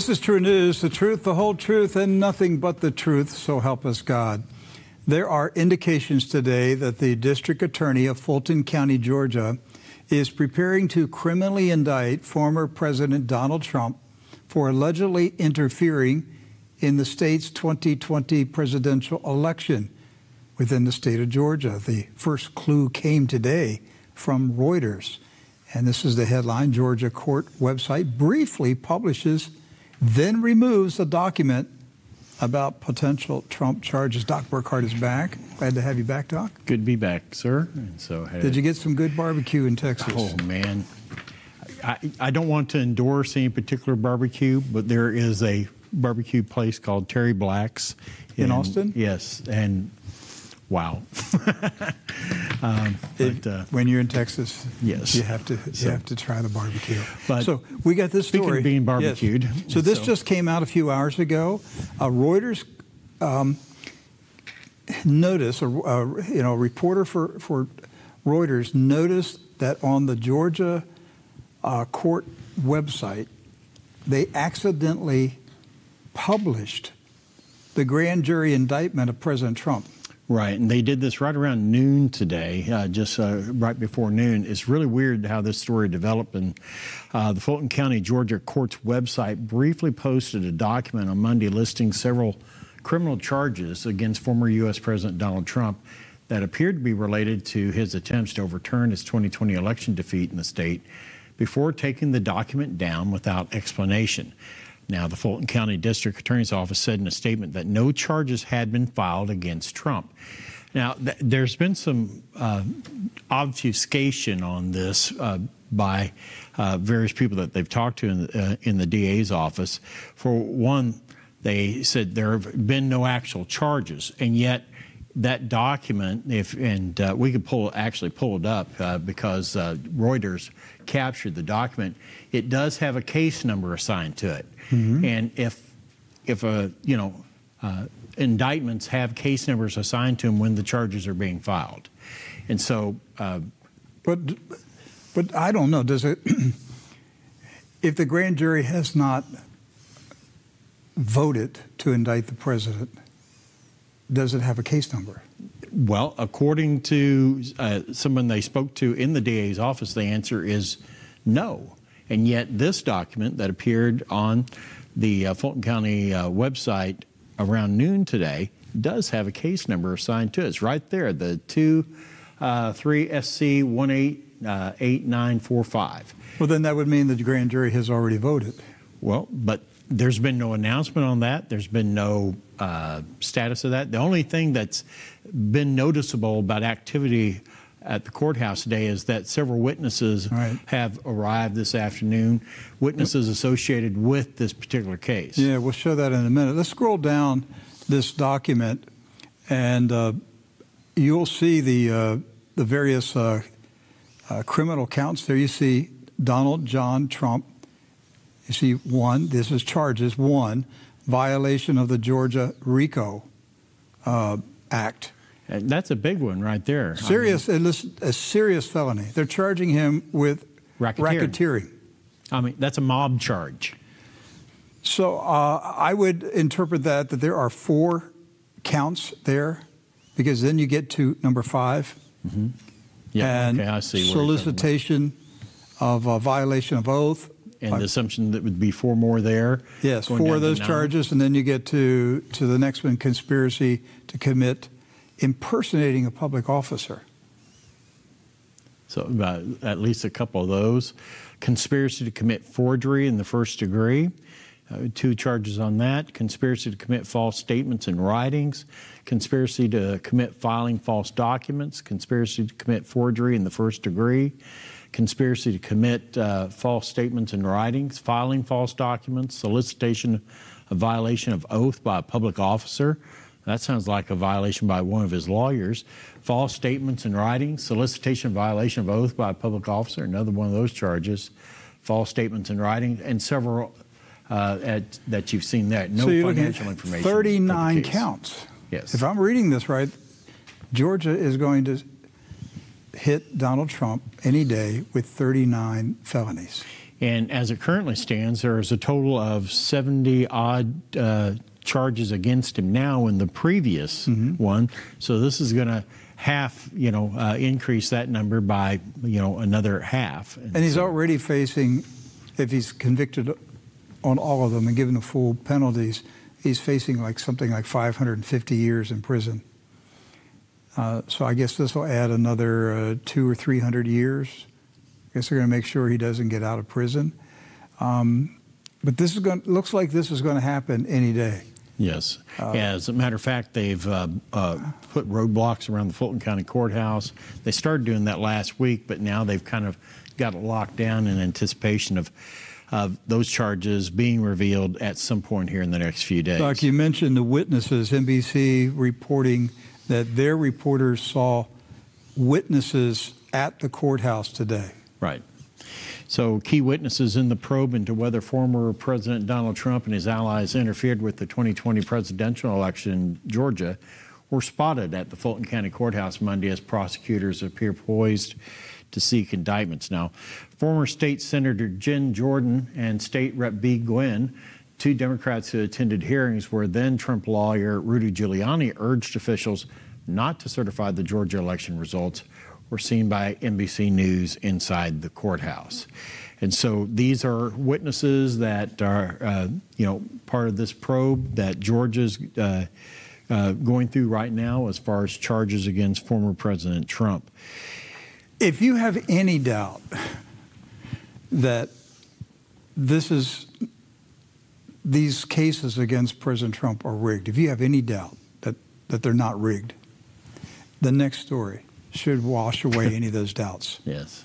This is TruNews, the truth, the whole truth, and nothing but the truth, so help us God. There are indications today that the district attorney of Fulton County, Georgia, is preparing to criminally indict former President Donald Trump for allegedly interfering in the state's 2020 presidential election within the state of Georgia. The first clue came today from Reuters. And this is the headline Georgia court website briefly publishes then removes a document about potential Trump charges. Doc Burkhart is back. Glad to have you back, Doc. Good to be back, sir. And so, did you get some good barbecue in Texas? Oh man, I, I don't want to endorse any particular barbecue, but there is a barbecue place called Terry Black's in, in Austin. Yes, and wow. um, but, uh, when you're in Texas, yes, you have to so, have to try the barbecue. But so we got this story being barbecued. Yes. So this so. just came out a few hours ago. Uh, Reuters. Um, notice a, a, you know a reporter for for Reuters noticed that on the Georgia uh, court website they accidentally published the grand jury indictment of President Trump. Right, and they did this right around noon today, uh, just uh, right before noon. It's really weird how this story developed. And uh, the Fulton County, Georgia Court's website briefly posted a document on Monday listing several criminal charges against former U.S. President Donald Trump that appeared to be related to his attempts to overturn his 2020 election defeat in the state before taking the document down without explanation. Now, the Fulton County District Attorney's Office said in a statement that no charges had been filed against Trump. Now, th- there's been some uh, obfuscation on this uh, by uh, various people that they've talked to in the, uh, in the DA's office. For one, they said there have been no actual charges, and yet that document, if and uh, we could pull actually pull it up uh, because uh, Reuters captured the document. It does have a case number assigned to it, mm-hmm. and if if a you know uh, indictments have case numbers assigned to them when the charges are being filed, and so. Uh, but but I don't know. Does it? if the grand jury has not voted to indict the president does it have a case number? Well, according to uh, someone they spoke to in the DA's office, the answer is no. And yet, this document that appeared on the uh, Fulton County uh, website around noon today does have a case number assigned to it. It's right there, the 2 uh, 3 SC 188945. Well, then that would mean that the grand jury has already voted. Well, but there's been no announcement on that. There's been no uh, status of that. The only thing that's been noticeable about activity at the courthouse today is that several witnesses right. have arrived this afternoon, witnesses associated with this particular case. Yeah, we'll show that in a minute. Let's scroll down this document, and uh, you'll see the uh, the various uh, uh, criminal counts there. You see Donald John Trump you see, one, this is charges. One, violation of the Georgia RICO uh, Act. That's a big one right there. Serious, I mean, a serious felony. They're charging him with racketeering. racketeering. I mean, that's a mob charge. So uh, I would interpret that that there are four counts there, because then you get to number 5 mm-hmm. Yeah, and okay, I see. Solicitation of a violation of oath, and the assumption that would be four more there. Yes, four of those charges, and then you get to to the next one: conspiracy to commit impersonating a public officer. So about at least a couple of those. Conspiracy to commit forgery in the first degree. Uh, two charges on that conspiracy to commit false statements and writings, conspiracy to commit filing false documents, conspiracy to commit forgery in the first degree, conspiracy to commit uh, false statements in writings, filing false documents, solicitation of violation of oath by a public officer. That sounds like a violation by one of his lawyers. False statements in writing, solicitation violation of oath by a public officer, another one of those charges. False statements in writing, and several uh, at, that you've seen there. No so financial information. 39 counts. Yes. If I'm reading this right, Georgia is going to hit Donald Trump any day with 39 felonies. And as it currently stands, there is a total of 70 odd uh, charges against him now in the previous mm-hmm. one. So this is going to half, you know, uh, increase that number by, you know, another half. And, and he's so, already facing, if he's convicted on all of them and given the full penalties, he's facing like something like 550 years in prison. Uh, so I guess this will add another uh, two or three hundred years. I guess they're going to make sure he doesn't get out of prison. Um, but this is going. Looks like this is going to happen any day. Yes. Uh, As a matter of fact, they've uh, uh, put roadblocks around the Fulton County Courthouse. They started doing that last week, but now they've kind of got it locked down in anticipation of of those charges being revealed at some point here in the next few days. Doc, you mentioned the witnesses. NBC reporting that their reporters saw witnesses at the courthouse today. Right. So, key witnesses in the probe into whether former President Donald Trump and his allies interfered with the 2020 presidential election in Georgia were spotted at the Fulton County Courthouse Monday as prosecutors appear poised to seek indictments. Now, former state Senator Jen Jordan and state Rep. Bee Nguyen, two Democrats who attended hearings where then Trump lawyer Rudy Giuliani urged officials not to certify the Georgia election results, were seen by NBC News inside the courthouse. And so these are witnesses that are, uh, you know, part of this probe that Georgia's uh, uh, going through right now as far as charges against former President Trump. If you have any doubt that this is these cases against President Trump are rigged, if you have any doubt that, that they're not rigged, the next story should wash away any of those doubts. Yes.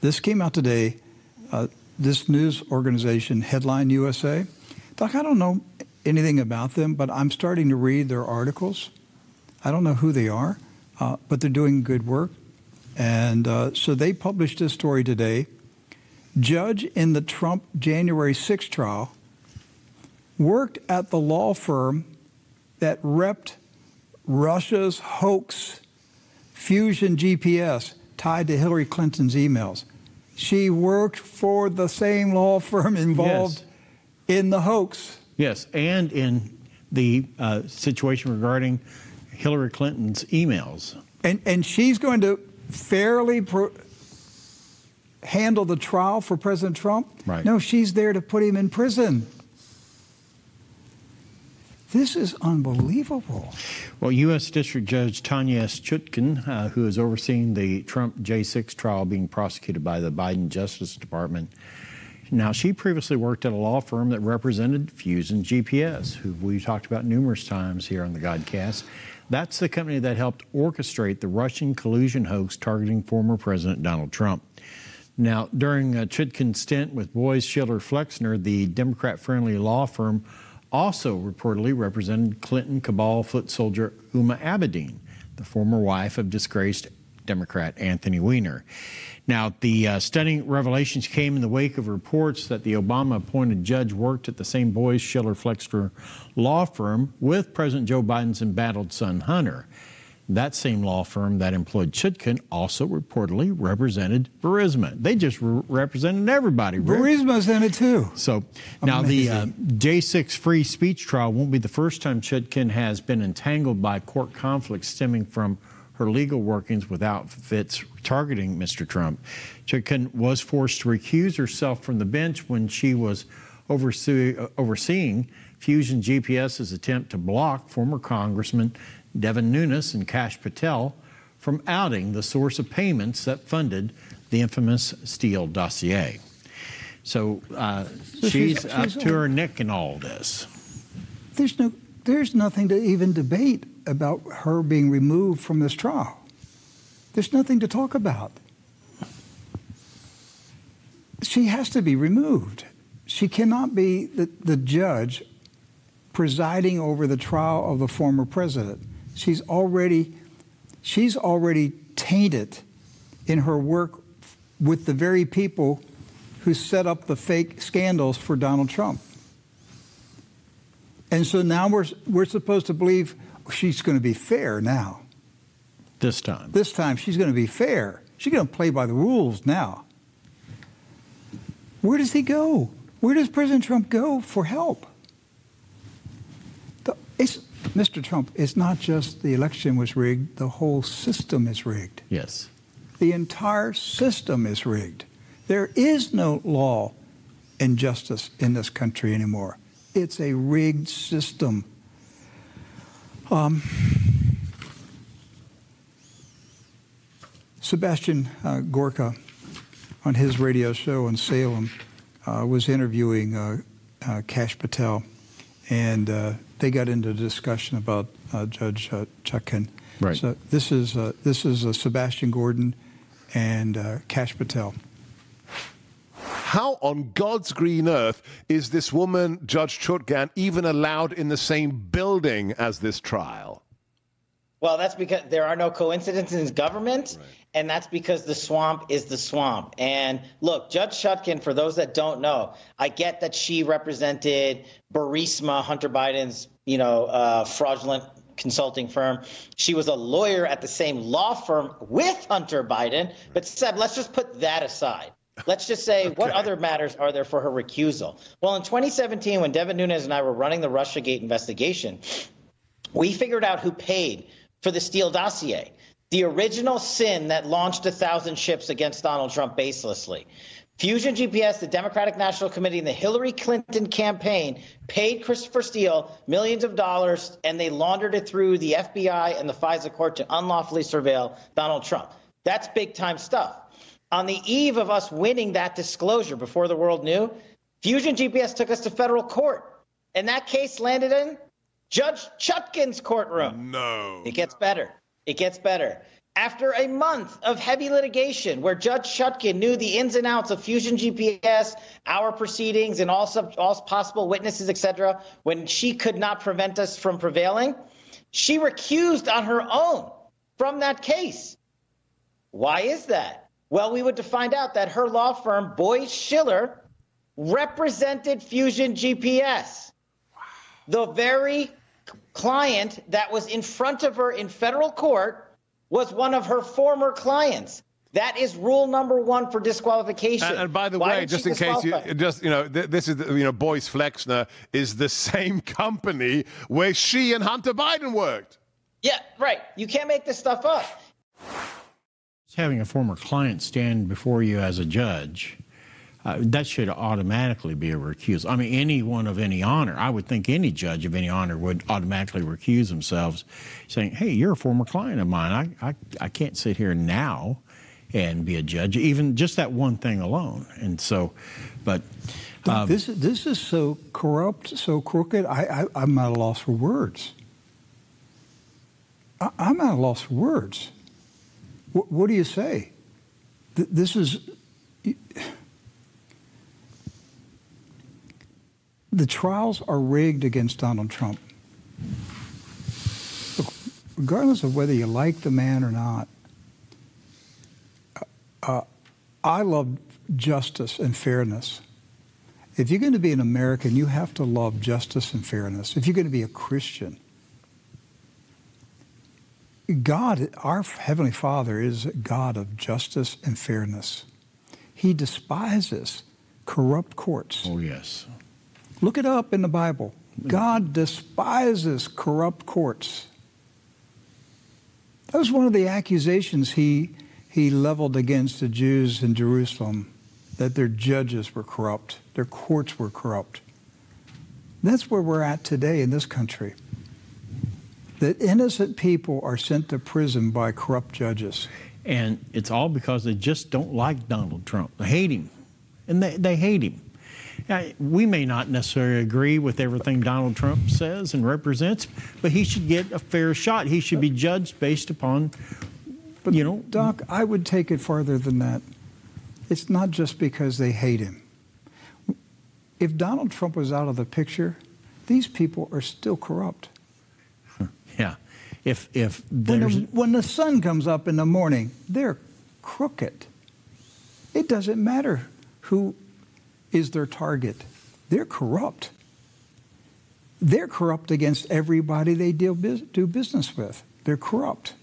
This came out today. Uh, this news organization, Headline USA. Doc, I don't know anything about them, but I'm starting to read their articles. I don't know who they are, uh, but they're doing good work. And uh, so they published this story today. Judge in the Trump January 6 trial worked at the law firm that repped Russia's hoax Fusion GPS tied to Hillary Clinton's emails. She worked for the same law firm involved yes. in the hoax. Yes, and in the uh, situation regarding Hillary Clinton's emails. And, and she's going to fairly pro- handle the trial for President Trump? Right. No, she's there to put him in prison. This is unbelievable. Well, U.S. District Judge Tanya S. Chutkan, uh, who is overseeing the Trump J6 trial being prosecuted by the Biden Justice Department, now, she previously worked at a law firm that represented Fusion GPS, who we talked about numerous times here on the Godcast. That's the company that helped orchestrate the Russian collusion hoax targeting former President Donald Trump. Now, during a Chutkan's stint with Boies Schiller Flexner, the Democrat friendly law firm also reportedly represented Clinton cabal foot soldier Huma Abedin, the former wife of disgraced Democrat Anthony Weiner. Now, the uh, stunning revelations came in the wake of reports that the Obama appointed judge worked at the same Boies Schiller Flexner law firm with President Joe Biden's embattled son Hunter. That same law firm that employed Chutkan also reportedly represented Burisma. They just re- represented everybody. Burisma's in it too. So now Amazing. the uh, J6 free speech trial won't be the first time Chutkan has been entangled by court conflicts stemming from her legal workings with outfits targeting Mr. Trump. Chutkan was forced to recuse herself from the bench when she was oversee- overseeing Fusion GPS's attempt to block former Congressman Devin Nunes and Kash Patel from outing the source of payments that funded the infamous Steele dossier. So, uh, she's, she's, up to her neck in all this. There's no, there's nothing to even debate about her being removed from this trial. There's nothing to talk about. She has to be removed. She cannot be the, the judge presiding over the trial of the former president. She's already, she's already tainted in her work with the very people who set up the fake scandals for Donald Trump. And so now we're, we're supposed to believe she's going to be fair now. This time. This time she's going to be fair. She's going to play by the rules now. Where does he go? Where does President Trump go for help? The, Mr. Trump, it's not just the election was rigged, the whole system is rigged. Yes. The entire system is rigged. There is no law and justice in this country anymore. It's a rigged system. Um, Sebastian uh, Gorka, on his radio show in Salem, uh, was interviewing uh, uh Kash Patel, and uh, they got into a discussion about uh, Judge uh, Chutkan. Right. So this is uh, this is uh, Sebastian Gorka and Kash Patel. How on God's green earth is this woman, Judge Chutkan, even allowed in the same building as this trial? Well, that's because there are no coincidences in government, right. and that's because the swamp is the swamp. And look, Judge Chutkan, for those that don't know, I get that she represented Burisma, Hunter Biden's, you know, uh, fraudulent consulting firm. She was a lawyer at the same law firm with Hunter Biden. But Seb, let's just put that aside. Let's just say, okay. what other matters are there for her recusal? Well, in 2017, when Devin Nunes and I were running the Russiagate investigation, we figured out who paid for the Steele dossier, the original sin that launched a thousand ships against Donald Trump baselessly. Fusion GPS, the Democratic National Committee, and the Hillary Clinton campaign paid Christopher Steele millions of dollars, and they laundered it through the FBI and the FISA court to unlawfully surveil Donald Trump. That's big time stuff. On the eve of us winning that disclosure before the world knew, Fusion GPS took us to federal court, and that case landed in Judge Chutkan's courtroom. No. It gets better. It gets better. After a month of heavy litigation where Judge Chutkan knew the ins and outs of Fusion GPS, our proceedings, and all, sub, all possible witnesses, etc., when she could not prevent us from prevailing, she recused on her own from that case. Why is that? Well, we would to find out that her law firm, Boies Schiller, represented Fusion GPS. The very client that was in front of her in federal court was one of her former clients. That is rule number one for disqualification. And, and by the Why way, just in case you just you know th- this is the, you know Boies Flexner is the same company where she and Hunter Biden worked. Yeah, right. You can't make this stuff up. Having a former client stand before you as a judge uh, that should automatically be a recusal. I mean, anyone of any honor, I would think any judge of any honor would automatically recuse themselves, saying, "Hey, you're a former client of mine. I, I, I can't sit here now and be a judge, even just that one thing alone." And so, but. Um, this this is so corrupt, so crooked. I, I am at a loss for words. I, am at a loss for words. What, what do you say? Th- this is the trials are rigged against Donald Trump. Regardless of whether you like the man or not, uh, I love justice and fairness. If you're going to be an American, you have to love justice and fairness. If you're going to be a Christian, God, our Heavenly Father, is a God of justice and fairness. He despises corrupt courts. Oh, yes. Look it up in the Bible. God despises corrupt courts. That was one of the accusations he, he leveled against the Jews in Jerusalem that their judges were corrupt, their courts were corrupt. That's where we're at today in this country. That innocent people are sent to prison by corrupt judges. And it's all because they just don't like Donald Trump. They hate him. And they, they hate him we may not necessarily agree with everything Donald Trump says and represents, but he should get a fair shot. He should be judged based upon, but you know. Doc, I would take it farther than that. It's not just because they hate him. If Donald Trump was out of the picture, these people are still corrupt. Yeah. If, if when the, when the sun comes up in the morning, they're crooked. It doesn't matter who is their target. They're corrupt. They're corrupt against everybody they deal, do business with. They're corrupt.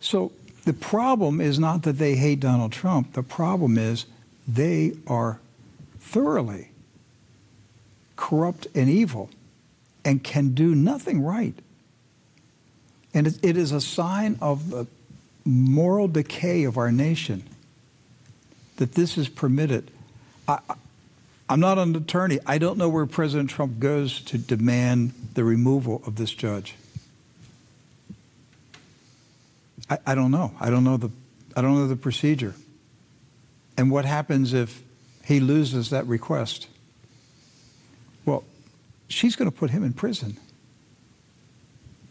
So the problem is not that they hate Donald Trump. The problem is they are thoroughly corrupt and evil and can do nothing right. And it is a sign of the moral decay of our nation that this is permitted. I, am not an attorney. I don't know where President Trump goes to demand the removal of this judge. I, I don't know. I don't know the I don't know the procedure. And what happens if he loses that request? Well, she's going to put him in prison.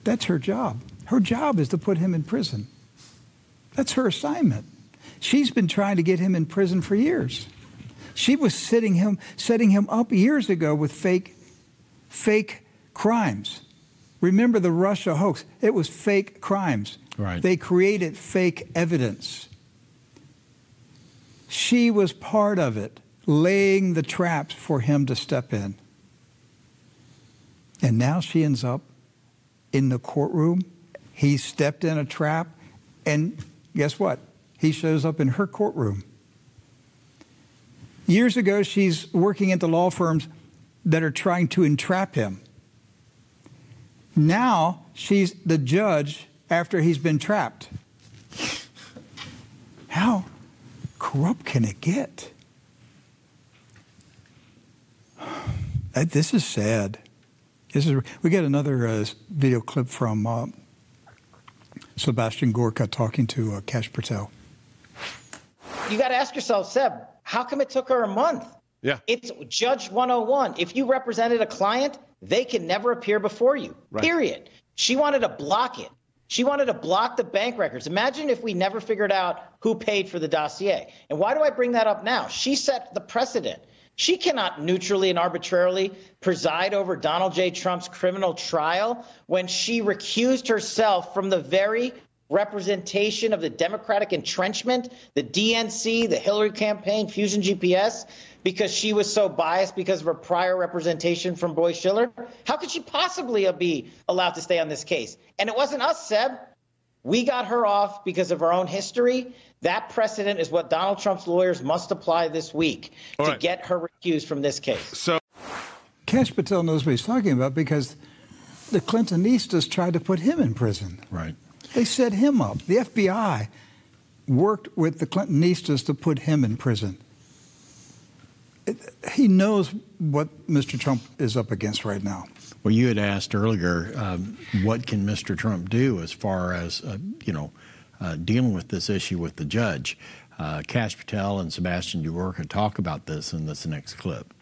That's her job. Her job is to put him in prison. That's her assignment. She's been trying to get him in prison for years. She was setting him, setting him up years ago with fake, fake crimes. Remember the Russia hoax? It was fake crimes. Right. They created fake evidence. She was part of it, laying the traps for him to step in. And now she ends up in the courtroom. He stepped in a trap, and guess what? He shows up in her courtroom. Years ago, she's working at the law firms that are trying to entrap him. Now she's the judge after he's been trapped. How corrupt can it get? This is sad. This is, we got another uh, video clip from uh, Sebastian Gorka talking to uh, Kash Patel. You got to ask yourself, Seb, how come it took her a month? Yeah. It's Judge 101. If you represented a client, they can never appear before you, right. period. She wanted to block it. She wanted to block the bank records. Imagine if we never figured out who paid for the dossier. And why do I bring that up now? She set the precedent. She cannot neutrally and arbitrarily preside over Donald J. Trump's criminal trial when she recused herself from the very representation of the Democratic entrenchment, the DNC, the Hillary campaign, Fusion GPS, because she was so biased because of her prior representation from Boies Schiller? How could she possibly be allowed to stay on this case? And it wasn't us, Seb. We got her off because of our own history. That precedent is what Donald Trump's lawyers must apply this week All to right. get her recused from this case. So, Kash Patel knows what he's talking about because the Clintonistas tried to put him in prison. Right. They set him up. The FBI worked with the Clintonistas to put him in prison. he knows what Mr. Trump is up against right now. Well, you had asked earlier, um, what can Mr. Trump do as far as, uh, you know, uh, dealing with this issue with the judge? Uh, Kash Patel and Sebastian Gorka talk about this in this next clip.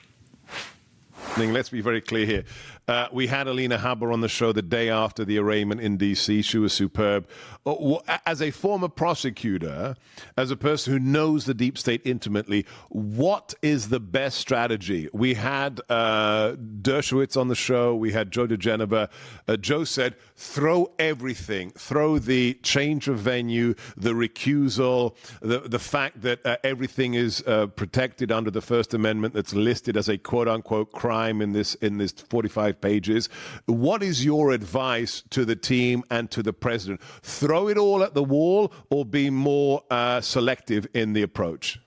Let's be very clear here. Uh, we had Alina Habba on the show the day after the arraignment in D.C. She was superb. Uh, as a former prosecutor, as a person who knows the deep state intimately, what is the best strategy? We had uh, Dershowitz on the show. We had Joe diGenova. Uh, Joe said, throw everything. Throw the change of venue, the recusal, the, the fact that uh, everything is uh, protected under the First Amendment that's listed as a quote-unquote crime in this in this 45 pages. What is your advice to the team and to the president? Throw it all at the wall or be more uh, selective in the approach?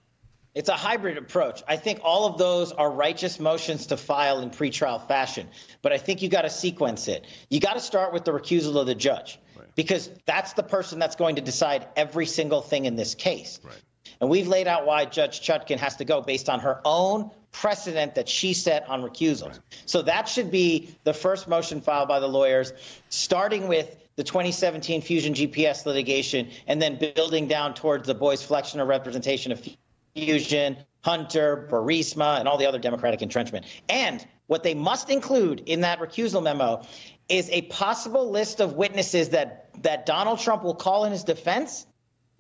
It's a hybrid approach. I think all of those are righteous motions to file in pretrial fashion, but I think you got to sequence it. You got to start with the recusal of the judge because that's the person that's going to decide every single thing in this case. Right. And we've laid out why Judge Chutkan has to go based on her own precedent that she set on recusals. So that should be the first motion filed by the lawyers, starting with the 2017 Fusion GPS litigation and then building down towards the Boies Flexner representation of Fusion, Hunter, Burisma, and all the other Democratic entrenchment. And what they must include in that recusal memo is a possible list of witnesses that, that Donald Trump will call in his defense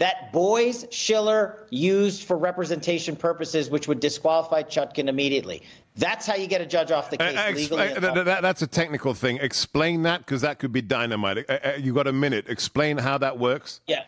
that Boies Schiller used for representation purposes, which would disqualify Chutkan immediately. That's how you get a judge off the case uh, legally. Uh, that, that's a technical thing. Explain that because that could be dynamite. Uh, uh, you got a minute. Explain how that works. Yeah.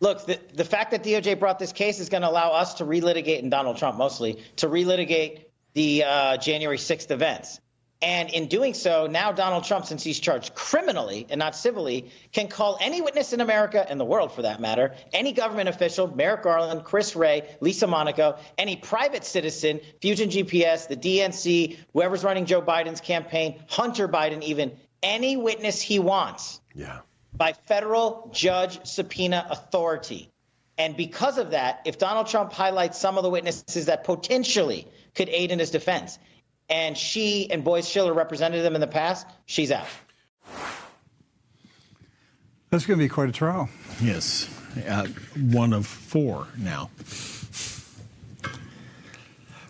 Look, the, the fact that DOJ brought this case is going to allow us to relitigate, and Donald Trump mostly, to relitigate the uh, January 6th events. And in doing so, now Donald Trump, since he's charged criminally and not civilly, can call any witness in America and the world for that matter, any government official, Merrick Garland, Chris Wray, Lisa Monaco, any private citizen, Fusion GPS, the DNC, whoever's running Joe Biden's campaign, Hunter Biden, even any witness he wants. Yeah. By federal judge subpoena authority. And because of that, if Donald Trump highlights some of the witnesses that potentially could aid in his defense, and she and Boies Schiller represented them in the past, she's out. That's going to be quite a trial. Yes, uh, one of four now.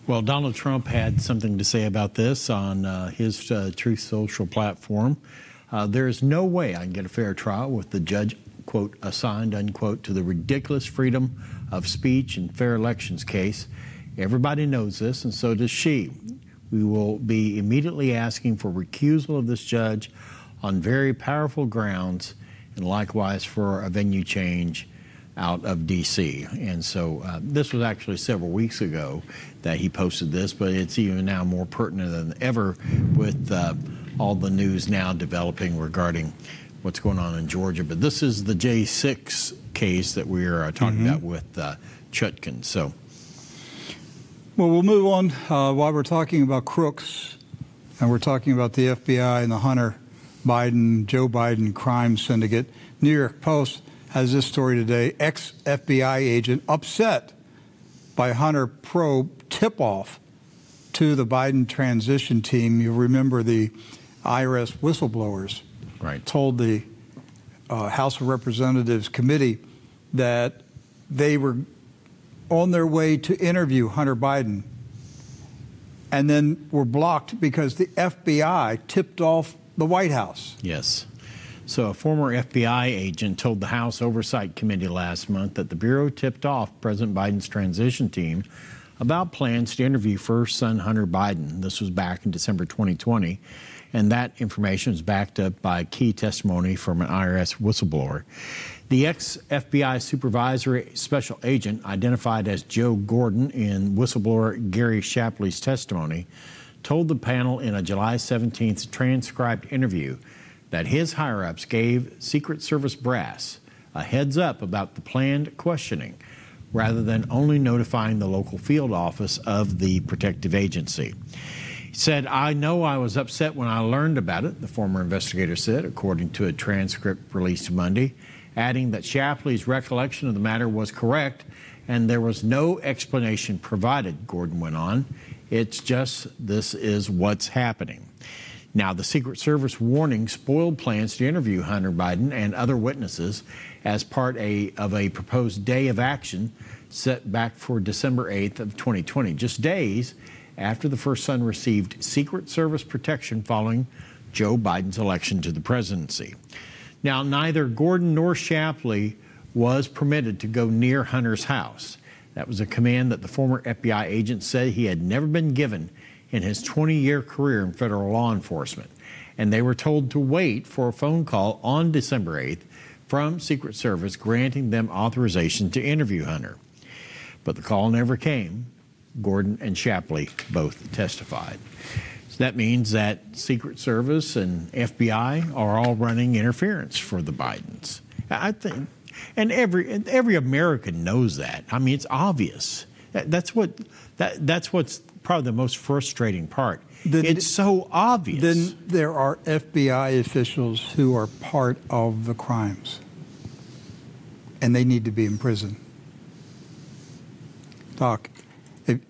Well, Donald Trump had something to say about this on uh, his uh, Truth Social platform. Uh, there is no way I can get a fair trial with the judge, quote, assigned, unquote, to the ridiculous freedom of speech and fair elections case. Everybody knows this, and so does she. We will be immediately asking for recusal of this judge on very powerful grounds, and likewise for a venue change out of D.C. And so uh, this was actually several weeks ago that he posted this, but it's even now more pertinent than ever with uh, all the news now developing regarding what's going on in Georgia. But this is the J6 case that we are uh, talking mm-hmm. about with uh, Chutkan. So. Well, we'll move on uh, while we're talking about crooks, and we're talking about the FBI and the Hunter Biden, Joe Biden crime syndicate. New York Post has this story today. Ex FBI agent upset by Hunter probe tip off to the Biden transition team. You remember the IRS whistleblowers right. told the uh, House of Representatives committee that they were on their way to interview Hunter Biden and then were blocked because the FBI tipped off the White House. Yes. So, a former FBI agent told the House Oversight Committee last month that the Bureau tipped off President Biden's transition team about plans to interview first son Hunter Biden. This was back in December 2020. And that information is backed up by key testimony from an IRS whistleblower. The ex FBI supervisory special agent, identified as Joe Gordon in whistleblower Gary Shapley's testimony, told the panel in a July 17th transcribed interview that his higher ups gave Secret Service brass a heads up about the planned questioning rather than only notifying the local field office of the protective agency. He said, I know I was upset when I learned about it, the former investigator said, according to a transcript released Monday adding that Shapley's recollection of the matter was correct and there was no explanation provided, Gordon went on. It's just this is what's happening. Now, the Secret Service warning spoiled plans to interview Hunter Biden and other witnesses as part a, of a proposed day of action set back for December 8th of 2020, just days after the first son received Secret Service protection following Joe Biden's election to the presidency. Now, neither Gordon nor Shapley was permitted to go near Hunter's house. That was a command that the former FBI agent said he had never been given in his 20 year career in federal law enforcement. And they were told to wait for a phone call on December 8th from Secret Service granting them authorization to interview Hunter. But the call never came. Gordon and Shapley both testified. That means that Secret Service and FBI are all running interference for the Bidens. I think, and every every American knows that. I mean, it's obvious. That's what that that's what's probably the most frustrating part. It's so obvious. Then there are FBI officials who are part of the crimes, and they need to be in prison. Doc, if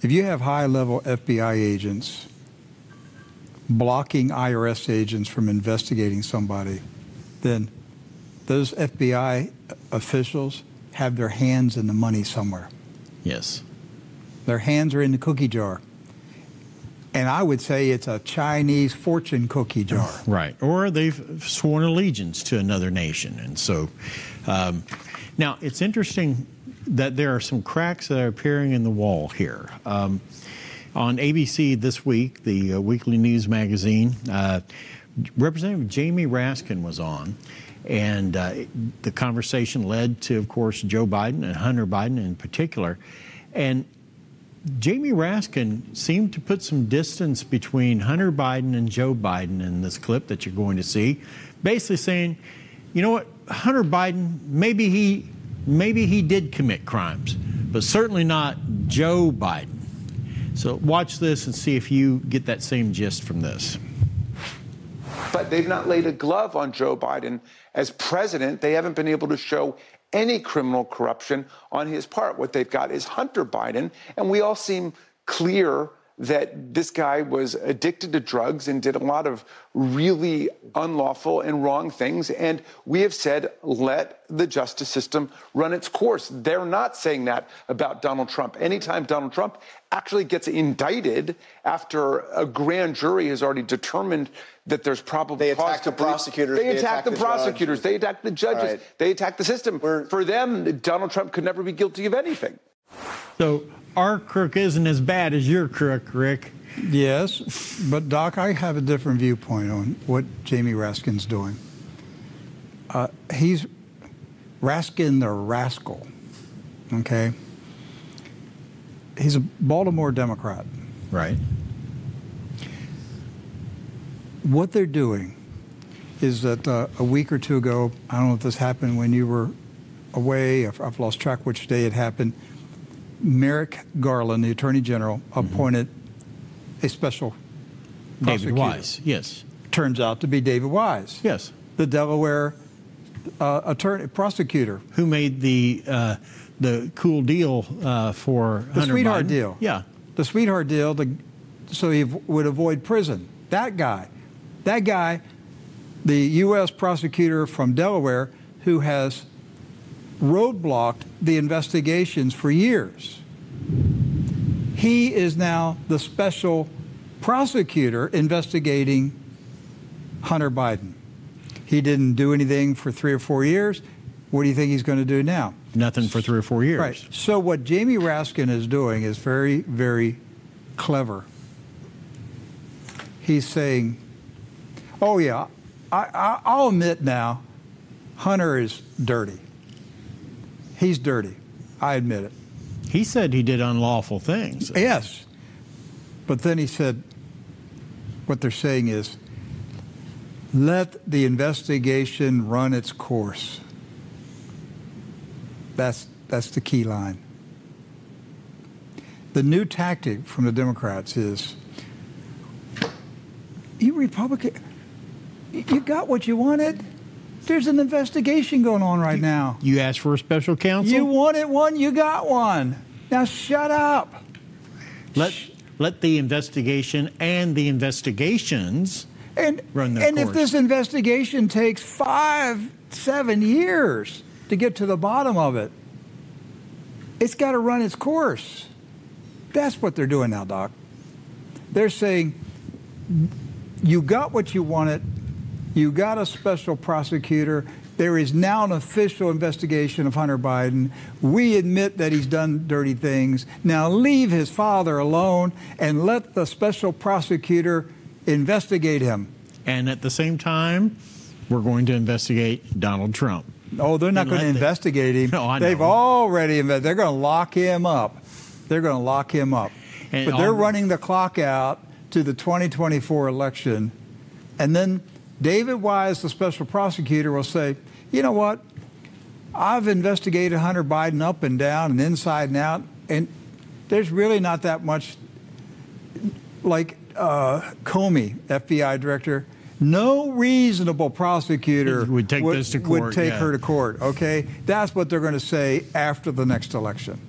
if you have high level FBI agents blocking IRS agents from investigating somebody, then those FBI officials have their hands in the money somewhere. Yes. Their hands are in the cookie jar. And I would say it's a Chinese fortune cookie jar. Right. Or they've sworn allegiance to another nation. And so um, now it's interesting that there are some cracks that are appearing in the wall here. Um, on ABC this week, the uh, weekly news magazine, uh, Representative Jamie Raskin was on, and uh, the conversation led to, of course, Joe Biden and Hunter Biden in particular. And Jamie Raskin seemed to put some distance between Hunter Biden and Joe Biden in this clip that you're going to see, basically saying, you know what, Hunter Biden, maybe he maybe he did commit crimes, but certainly not Joe Biden. So watch this and see if you get that same gist from this. But they've not laid a glove on Joe Biden as president. They haven't been able to show any criminal corruption on his part. What they've got is Hunter Biden, and we all seem clear that this guy was addicted to drugs and did a lot of really unlawful and wrong things. And we have said, let the justice system run its course. They're not saying that about Donald Trump. Anytime Donald Trump actually gets indicted after a grand jury has already determined that there's probably they attack the prosecutors. They, they attack, attack, the, the prosecutors. Judge. They attack the judges. Right. They attack the system. We're, For them, Donald Trump could never be guilty of anything. So our crook isn't as bad as your crook, Rick. Yes, but Doc, I have a different viewpoint on what Jamie Raskin's doing. Uh, he's Raskin the rascal. Okay. He's a Baltimore Democrat. Right. What they're doing is that uh, a week or two ago, I don't know if this happened when you were away, I've lost track which day it happened Merrick Garland, the Attorney General, mm-hmm. appointed mm-hmm. a special David Weiss, yes. Turns out to be David Weiss. Yes. The Delaware uh, attorney prosecutor who made the uh, the cool deal uh, for the Hunter sweetheart Biden. deal. Yeah, the sweetheart deal. To, so he would avoid prison. That guy, that guy, the U.S. prosecutor from Delaware, who has roadblocked the investigations for years. He is now the special prosecutor investigating Hunter Biden. He didn't do anything for three or four years. What do you think he's going to do now? Nothing for three or four years. Right. So what Jamie Raskin is doing is very, very clever. He's saying, "Oh yeah, I, will admit now, Hunter is dirty. He's dirty. I admit it. He said he did unlawful things. Yes. But then he said, what they're saying is, let the investigation run its course. That's, that's the key line. The new tactic from the Democrats is you Republican, you got what you wanted. There's an investigation going on right now. You asked for a special counsel? You wanted one, you got one. Now shut up. Let, let the investigation and the investigations and, run their And course. if this investigation takes five, seven years to get to the bottom of it, it's got to run its course. That's what they're doing now, Doc. They're saying, you got what you wanted you got a special prosecutor. There is now an official investigation of Hunter Biden. We admit that he's done dirty things. Now leave his father alone and let the special prosecutor investigate him. And at the same time, we're going to investigate Donald Trump. Oh, they're not going to investigate him. No, I know. They've already investigated. They're going to lock him up. They're going to lock him up. And but they're running the clock out to the 2024 election. And then David Weiss, the special prosecutor, will say, you know what? I've investigated Hunter Biden up and down and inside and out, and there's really not that much like uh, Comey, FBI director. No reasonable prosecutor would take would, this to court. Would take yeah. her to court. Okay, that's what they're going to say after the next election.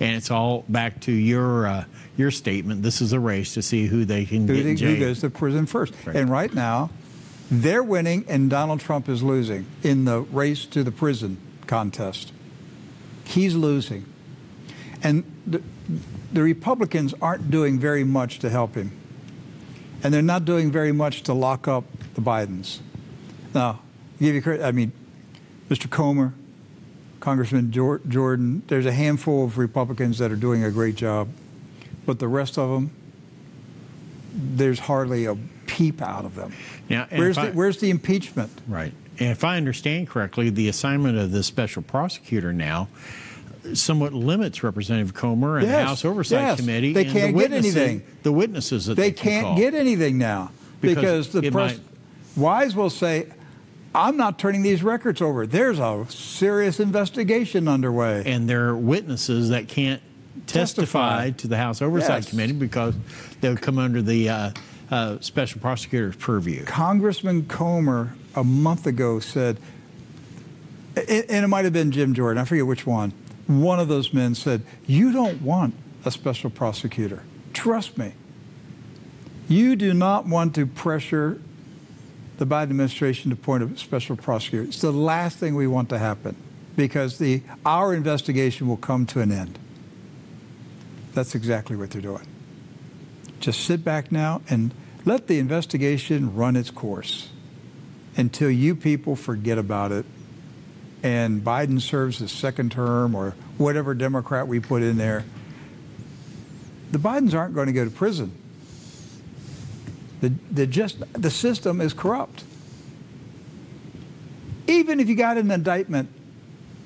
And it's all back to your uh, your statement. This is a race to see who they can who get. They, who goes to prison first? Right. And right now, they're winning, and Donald Trump is losing in the race to the prison contest. He's losing. And the, the Republicans aren't doing very much to help him. And they're not doing very much to lock up the Bidens. Now, give you credit, I mean, Mr. Comer, Congressman Jordan, there's a handful of Republicans that are doing a great job. But the rest of them, there's hardly a peep out of them. Now, where's, I, the, where's the impeachment? Right. And if I understand correctly, the assignment of the special prosecutor now, somewhat limits Representative Comer and Yes, the House Oversight yes. Committee. They can't the get anything. The witnesses that they they, can can't call. get anything now Because because, the might- Weiss will say, "I'm not turning these records over. There's a serious investigation underway." and there are witnesses that can't testify, Testify. to the House Oversight Yes. Committee because they'll come under the uh, uh, special prosecutor's purview. Congressman Comer a month ago said, and it might have been Jim Jordan, I forget which one. One of those men said, "You don't want a special prosecutor. Trust me. You do not want to pressure the Biden administration to appoint a special prosecutor. It's the last thing we want to happen because the our investigation will come to an end." That's exactly what they're doing. Just sit back now and let the investigation run its course until you people forget about it and Biden serves his second term or whatever Democrat we put in there. The Bidens aren't going to go to prison. The, the, just, the system is corrupt. Even if you got an indictment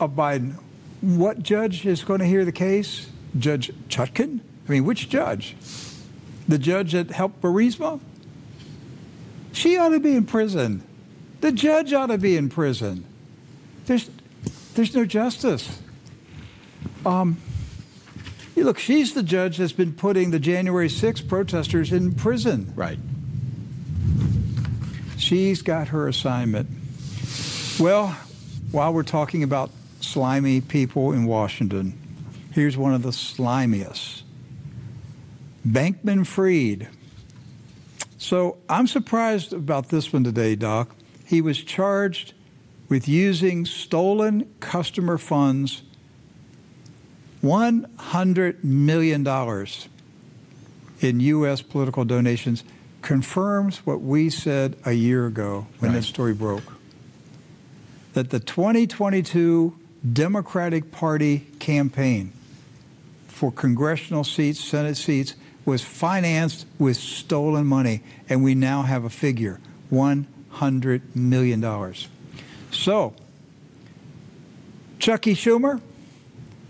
of Biden, what judge is going to hear the case? Judge Chutkan? I mean, which judge? The judge that helped Burisma? She ought to be in prison. The judge ought to be in prison. There's, there's no justice. Um, you look, she's the judge that's been putting the January 6 protesters in prison. Right. She's got her assignment. Well, while we're talking about slimy people in Washington, here's one of the slimiest Bankman Fried. So I'm surprised about this one today, Doc. He was charged with using stolen customer funds, $100 million in U.S. political donations, confirms what we said a year ago when Right. this story broke. That the 2022 Democratic Party campaign for congressional seats, Senate seats, was financed with stolen money, and we now have a figure $100 million. So, Chucky Schumer,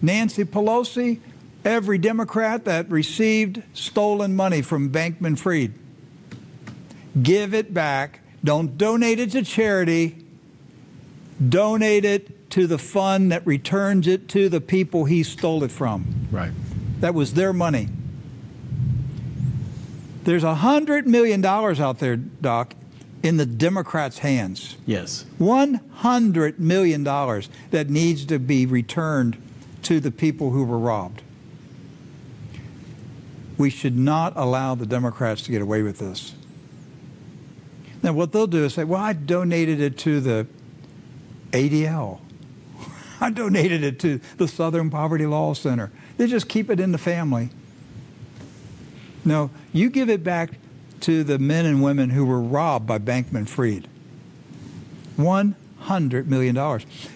Nancy Pelosi, every Democrat that received stolen money from Bankman Fried, give it back. Don't donate it to charity. Donate it to the fund that returns it to the people he stole it from. Right. That was their money. There's a hundred million dollars out there, Doc, in the Democrats' hands. Yes. One hundred million dollars that needs to be returned to the people who were robbed. We should not allow the Democrats to get away with this. Now, what they'll do is say, well, I donated it to the ADL. I donated it to the Southern Poverty Law Center. They just keep it in the family. No, you give it back to the men and women who were robbed by Bankman Fried. $100 million.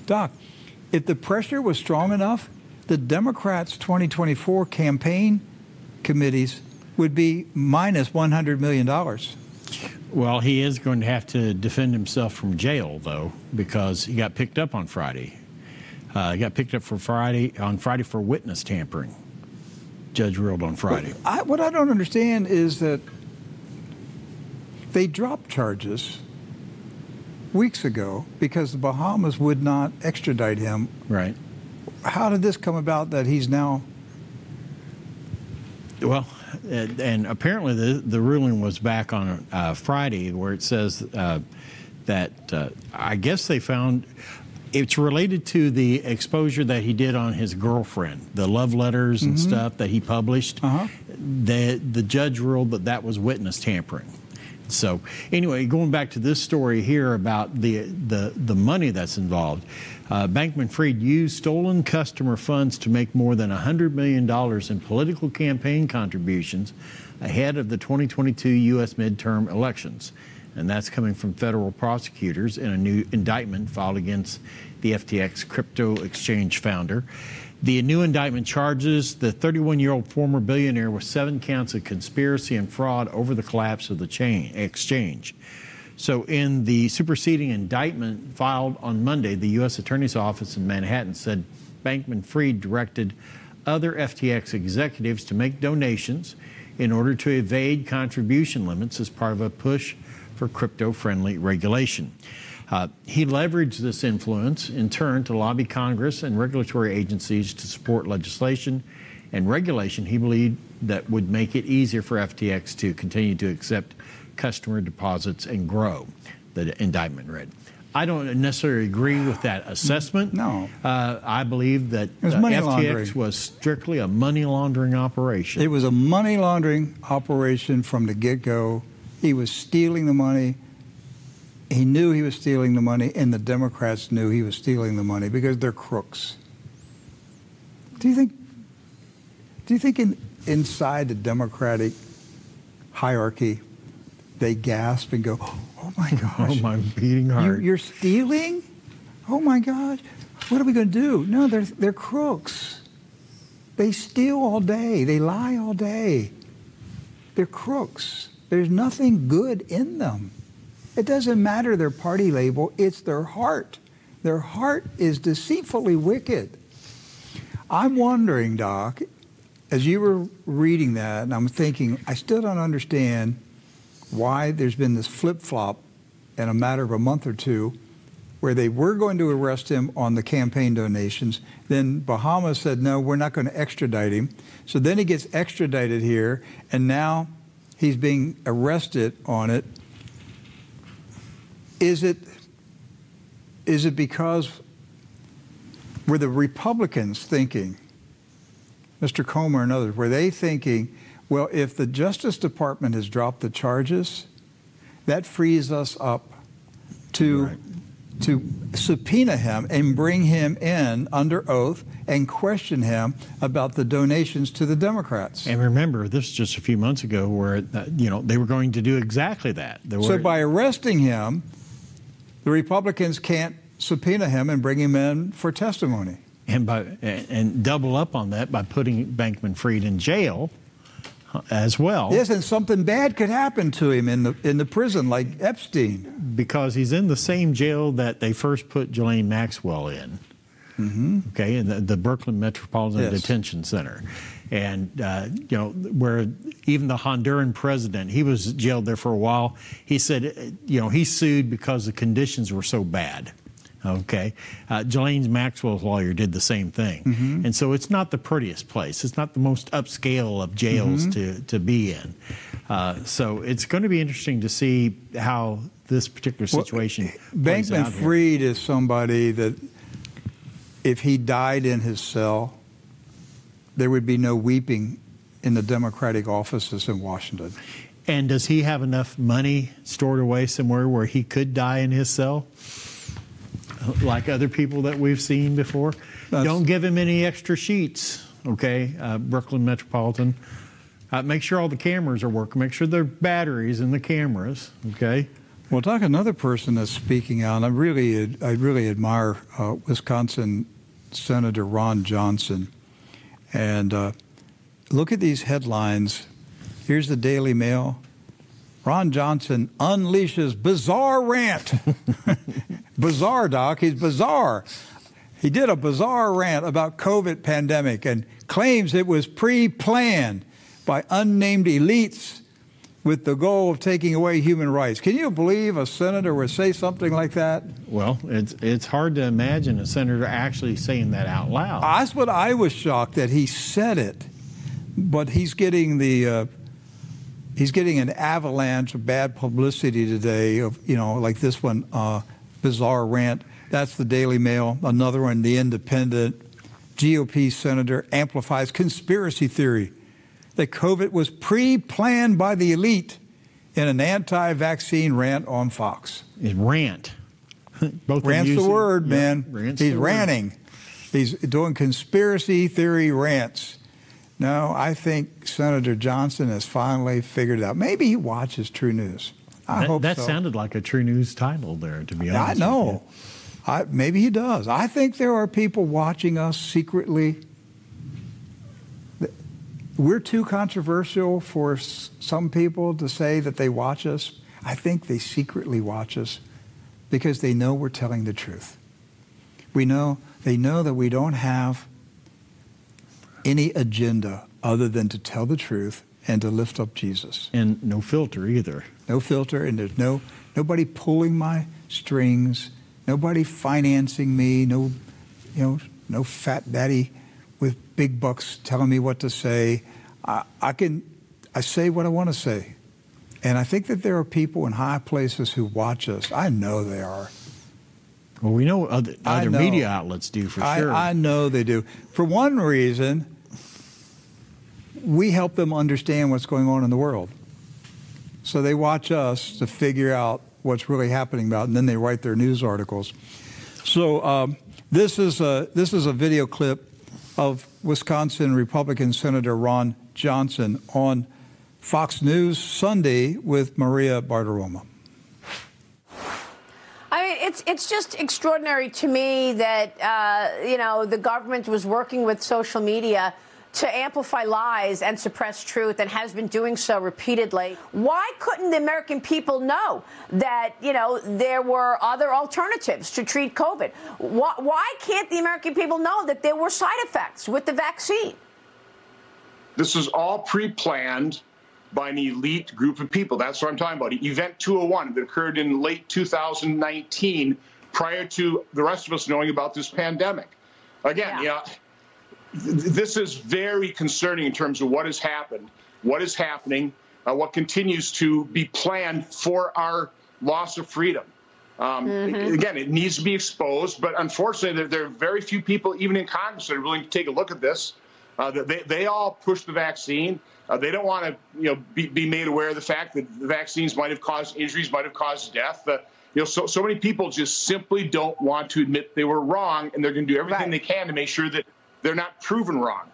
Doc, if the pressure was strong enough, the Democrats' 2024 campaign committees would be minus $100 million. Well, he is going to have to defend himself from jail, though, because he got picked up on Friday. Uh, he got picked up for Friday on Friday for witness tampering. Judge ruled on Friday. I, what I don't understand is that they dropped charges weeks ago because the Bahamas would not extradite him. Right. How did this come about that he's now? Well, and, apparently the the ruling was back on uh, Friday, where it says uh, that uh, I guess they found it's related to the exposure that he did on his girlfriend, the love letters and stuff that he published. Uh-huh. The the judge ruled that that was witness tampering. So anyway, going back to this story here about the the, the money that's involved, uh, Bankman Fried used stolen customer funds to make more than $100 million in political campaign contributions ahead of the 2022 U.S. midterm elections. And that's coming from federal prosecutors in a new indictment filed against the FTX crypto exchange founder. The new indictment charges the 31 year old former billionaire with seven counts of conspiracy and fraud over the collapse of the chain exchange. So, in the superseding indictment filed on Monday, the U.S. Attorney's Office in Manhattan said Bankman Fried directed other FTX executives to make donations in order to evade contribution limits as part of a push for crypto friendly regulation. Uh, he leveraged this influence in turn to lobby Congress and regulatory agencies to support legislation and regulation he believed that would make it easier for FTX to continue to accept customer deposits and grow, the indictment read. I don't necessarily agree with that assessment. No. Uh, I believe that uh, FTX laundering. was strictly a money laundering operation. It was a money laundering operation from the get go. He was stealing the money. He knew he was stealing the money, and the Democrats knew he was stealing the money because they're crooks. Do you think? Do you think in, inside the Democratic hierarchy, they gasp and go, "Oh my oh gosh! oh, my beating You, heart. you're stealing? Oh my gosh! What are we going to do? No, they're they're crooks. They steal all day. They lie all day. They're crooks. There's nothing good in them. It doesn't matter their party label. It's their heart. Their heart is deceitfully wicked. I'm wondering, Doc, as you were reading that, and I'm thinking, I still don't understand why there's been this flip flop in a matter of a month or two where they were going to arrest him on the campaign donations. Then Bahamas said, no, we're not going to extradite him. So then he gets extradited here, and now he's being arrested on it. Is it, is it because were the Republicans thinking, Mr. Comer and others, were they thinking, well, if the Justice Department has dropped the charges, that frees us up to Right. to subpoena him and bring him in under oath and question him about the donations to the Democrats. and remember, this was just a few months ago where you know they were going to do exactly that. There so by arresting him, the Republicans can't subpoena him and bring him in for testimony. and by and, double up on that by putting Bankman Fried in jail uh, as well. Yes, and something bad could happen to him in the in the prison, like Epstein. because he's in the same jail that they first put Ghislaine Maxwell in. Okay, in the, the Brooklyn Metropolitan Yes. Detention Center, and uh, you know where even the Honduran president, he was jailed there for a while. He said, you know, he sued because the conditions were so bad. Okay, uh, Ghislaine Maxwell's lawyer did the same thing, and so it's not the prettiest place. It's not the most upscale of jails to to be in. Uh, so it's going to be interesting to see how this particular situation. plays Bankman out here. Fried is somebody that, if he died in his cell, there would be no weeping in the Democratic offices in Washington. And does he have enough money stored away somewhere where he could die in his cell? Like other people that we've seen before? That's- Don't give him any extra sheets, okay? Uh, Brooklyn Metropolitan. Uh, make sure all the cameras are working. Make sure there are batteries in the cameras, okay? Well, talk another person that's speaking out. I really, I really admire uh, Wisconsin Senator Ron Johnson, and uh, look at these headlines. Here's the Daily Mail. Ron Johnson unleashes bizarre rant. bizarre, Doc. He's bizarre. He did a bizarre rant about COVID pandemic and claims it was pre-planned by unnamed elites with the goal of taking away human rights. Can you believe a senator would say something like that? Well, it's, it's hard to imagine a senator actually saying that out loud. That's what I was shocked that he said it, but he's getting the uh, he's getting an avalanche of bad publicity today. Of you know, like this one, uh, bizarre rant. That's the Daily Mail. Another one, The Independent. GOP senator amplifies conspiracy theory that COVID was pre-planned by the elite in an anti-vaccine rant on Fox. It's rant. Both Rant's the word, Yeah, man. rant's He's the word. ranting. He's doing conspiracy theory rants. No, I think Senator Johnson has finally figured it out. Maybe he watches TruNews. I that, hope that so. sounded like a TruNews title there, to be honest. I know. I, maybe he does. I think there are people watching us secretly. We're too controversial for s- some people to say that they watch us. I think they secretly watch us because they know we're telling the truth. We know they know that we don't have any agenda other than to tell the truth and to lift up Jesus. And no filter either. No filter, and there's no nobody pulling my strings, nobody financing me, no, you know, no fat daddy with big bucks telling me what to say. I, I can, I say what I want to say, and I think that there are people in high places who watch us. I know they are. Well, we know other, other know. media outlets do for I, sure. I know they do. For one reason, we help them understand what's going on in the world. So they watch us to figure out what's really happening about, and then they write their news articles. So um, this is a this is a video clip of Wisconsin Republican Senator Ron Johnson on Fox News Sunday with Maria Bartiromo. I mean, it's it's just extraordinary to me that uh, you know the government was working with social media to amplify lies and suppress truth and has been doing so repeatedly. Why couldn't the American people know that, you know, there were other alternatives to treat COVID? Why, why can't the American people know that there were side effects with the vaccine? This is all pre-planned by an elite group of people. That's what I'm talking about. Event 201 that occurred in late 2019 prior to the rest of us knowing about this pandemic. Again, Yeah. know, this is very concerning in terms of what has happened, what is happening, uh, what continues to be planned for our loss of freedom. Um, Again, it needs to be exposed, but unfortunately, there, there, are very few people, even in Congress, that are willing to take a look at this. Uh, they, they all push the vaccine. Uh, they don't want to, you know, be, be, made aware of the fact that the vaccines might have caused injuries, might have caused death. Uh, you know, so so many people just simply don't want to admit they were wrong, and they're going to do everything Right. they can to make sure that they're not proven wrong.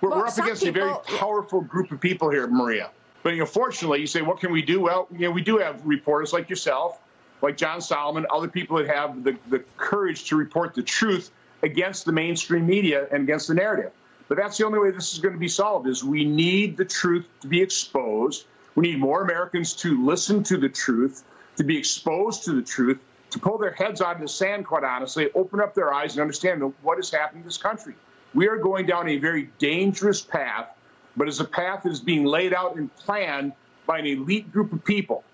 We're, Well, we're up against a very powerful group of people here, Maria. But you know, fortunately, you say, what can we do? Well, you know, we do have reporters like yourself, like John Solomon, other people that have the, the courage to report the truth against the mainstream media and against the narrative. But that's the only way this is going to be solved is we need the truth to be exposed. We need more Americans to listen to the truth, to be exposed to the truth, to pull their heads out of the sand, quite honestly, open up their eyes and understand what is happening in this country. We are going down a very dangerous path, but it's a path that is being laid out and planned by an elite group of people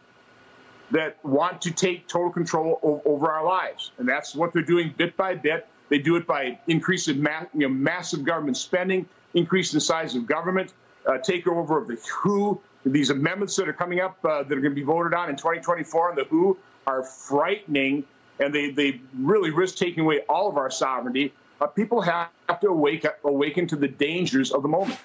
that want to take total control over our lives. And that's what they're doing bit by bit. They do it by increasing ma- you know, massive government spending, increasing the size of government, uh, takeover of the WHO. These amendments that are coming up uh, that are going to be voted on in 2024 on the WHO are frightening, and they, they really risk taking away all of our sovereignty. Uh, people have to awake, awaken to the dangers of the moment.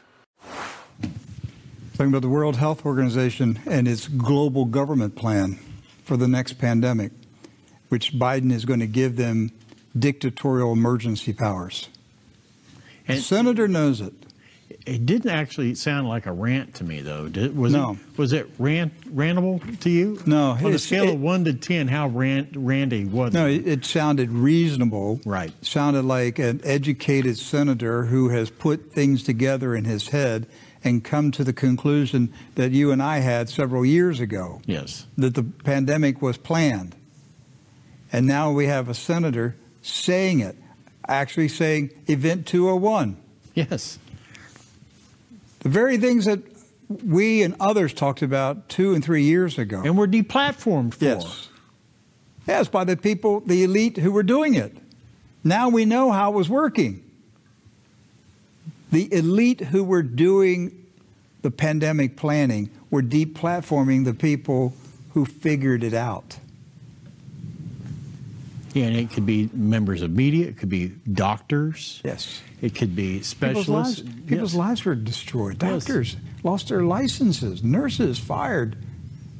Talking about the World Health Organization and its global government plan for the next pandemic, which Biden is going to give them dictatorial emergency powers. the senator knows it. It didn't actually sound like a rant to me, though. Did, was No. it? Was it rant rantable to you? No, On a scale it- of one to ten, how rant, randy was No, it? it, it sounded reasonable. Right. Sounded like an educated senator who has put things together in his head and come to the conclusion that you and I had several years ago Yes. that the pandemic was planned. And now we have a senator saying it, actually saying Event 201. Yes. The very things that we and others talked about two and three years ago. And were deplatformed for. Yes. Yes, by the people, the elite who were doing it. Now we know how it was working. The elite who were doing the pandemic planning were deplatforming the people who figured it out. Yeah, and it could be members of media. It could be doctors. Yes. It could be People's specialists. lives, people's Yes. lives were destroyed. Yes. Doctors lost their licenses. Nurses fired.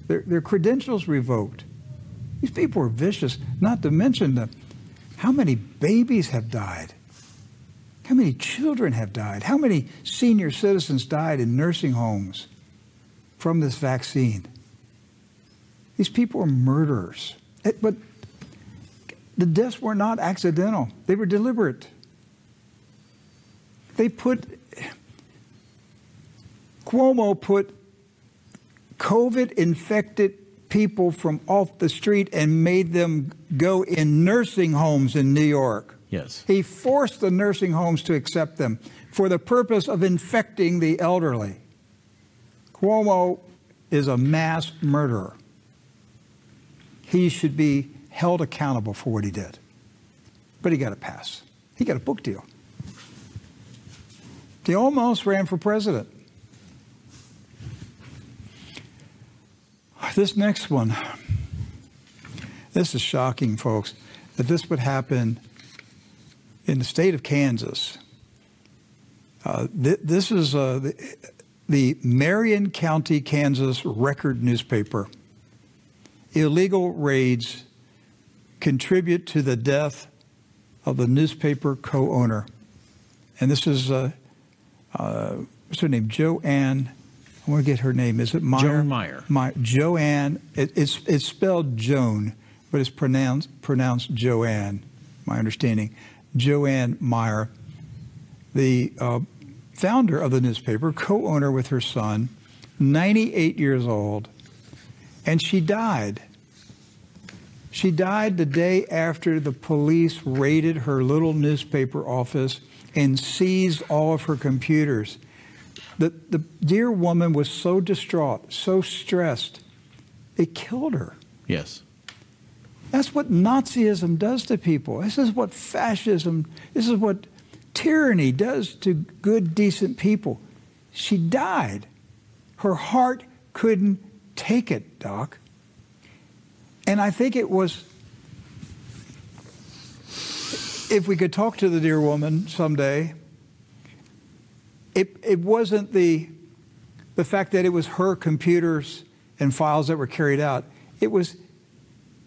Their, their credentials revoked. These people were vicious. Not to mention the, how many babies have died. How many children have died? How many senior citizens died in nursing homes from this vaccine? These people are murderers. It- but the deaths were not accidental, they were deliberate. They put, Cuomo put COVID infected people from off the street and made them go in nursing homes in New York. Yes. He forced the nursing homes to accept them for the purpose of infecting the elderly. Cuomo is a mass murderer. He should be held accountable for what he did. But he got a pass. He got a book deal. He almost ran for president. This next one, this is shocking, folks, that this would happen in the state of Kansas. Uh, th- this is uh, the, the Marion County, Kansas Record newspaper. Illegal raids contribute to the death of the newspaper co owner. And this is, uh, uh, what's her name? Joanne. I want to get her name. Is it Meyer? Joan Meyer. My, Joanne. It, it's, it's spelled Joan, but it's pronounced, pronounced Joanne, my understanding. Joanne Meyer, the uh, founder of the newspaper, co owner with her son, 98 years old, and she died. She died the day after the police raided her little newspaper office and seized all of her computers. The, the dear woman was so distraught, so stressed, it killed her. Yes. That's what Nazism does to people. This is what fascism, this is what tyranny does to good, decent people. She died. Her heart couldn't take it, Doc. And I think it was, if we could talk to the dear woman someday, it, it wasn't the, the fact that it was her computers and files that were carried out. It was,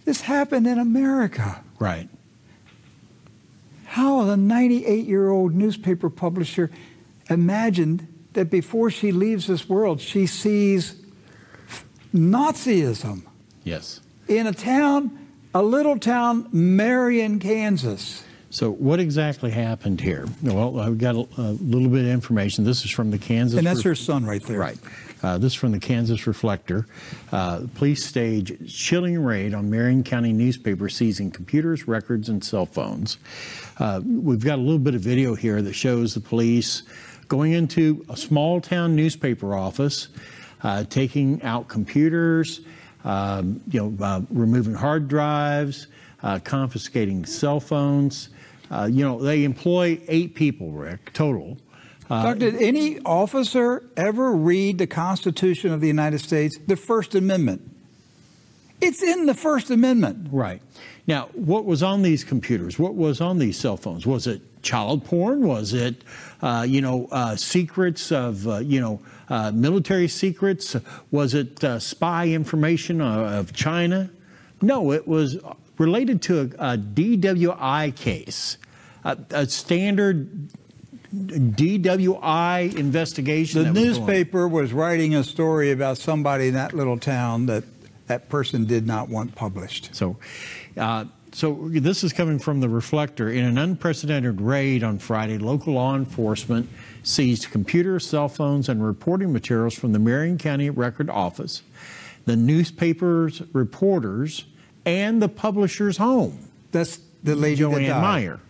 this happened in America. Right. How a 98 year old newspaper publisher imagined that before she leaves this world, she sees Nazism Yes. in a town, a little town, Marion, Kansas. So what exactly happened here? Well, I've got a, a little bit of information. This is from the Kansas. And that's Re- her son right there. Right. Uh, this is from the Kansas Reflector. Uh, police stage chilling raid on Marion County newspaper seizing computers, records, and cell phones. Uh, we've got a little bit of video here that shows the police going into a small town newspaper office, uh, taking out computers, um, you know, uh, removing hard drives, uh, confiscating cell phones. Uh, you know, they employ eight people, Rick, total. Doc, did any officer ever read the Constitution of the United States, the First Amendment? It's in the First Amendment. Right. Now, what was on these computers? What was on these cell phones? Was it child porn? Was it, uh, you know, uh, secrets of, uh, you know, uh, military secrets? Was it uh, spy information uh, of China? No, it was related to a, a DWI case, a, a standard DWI investigation. The that was newspaper was writing a story about somebody in that little town that that person did not want published. So, uh, so this is coming from the Reflector. In an unprecedented raid on Friday, local law enforcement seized computers, cell phones, and reporting materials from the Marion County Record Office, the newspaper's reporters, and the publisher's home. That's the lady that Joanne died. Meyer.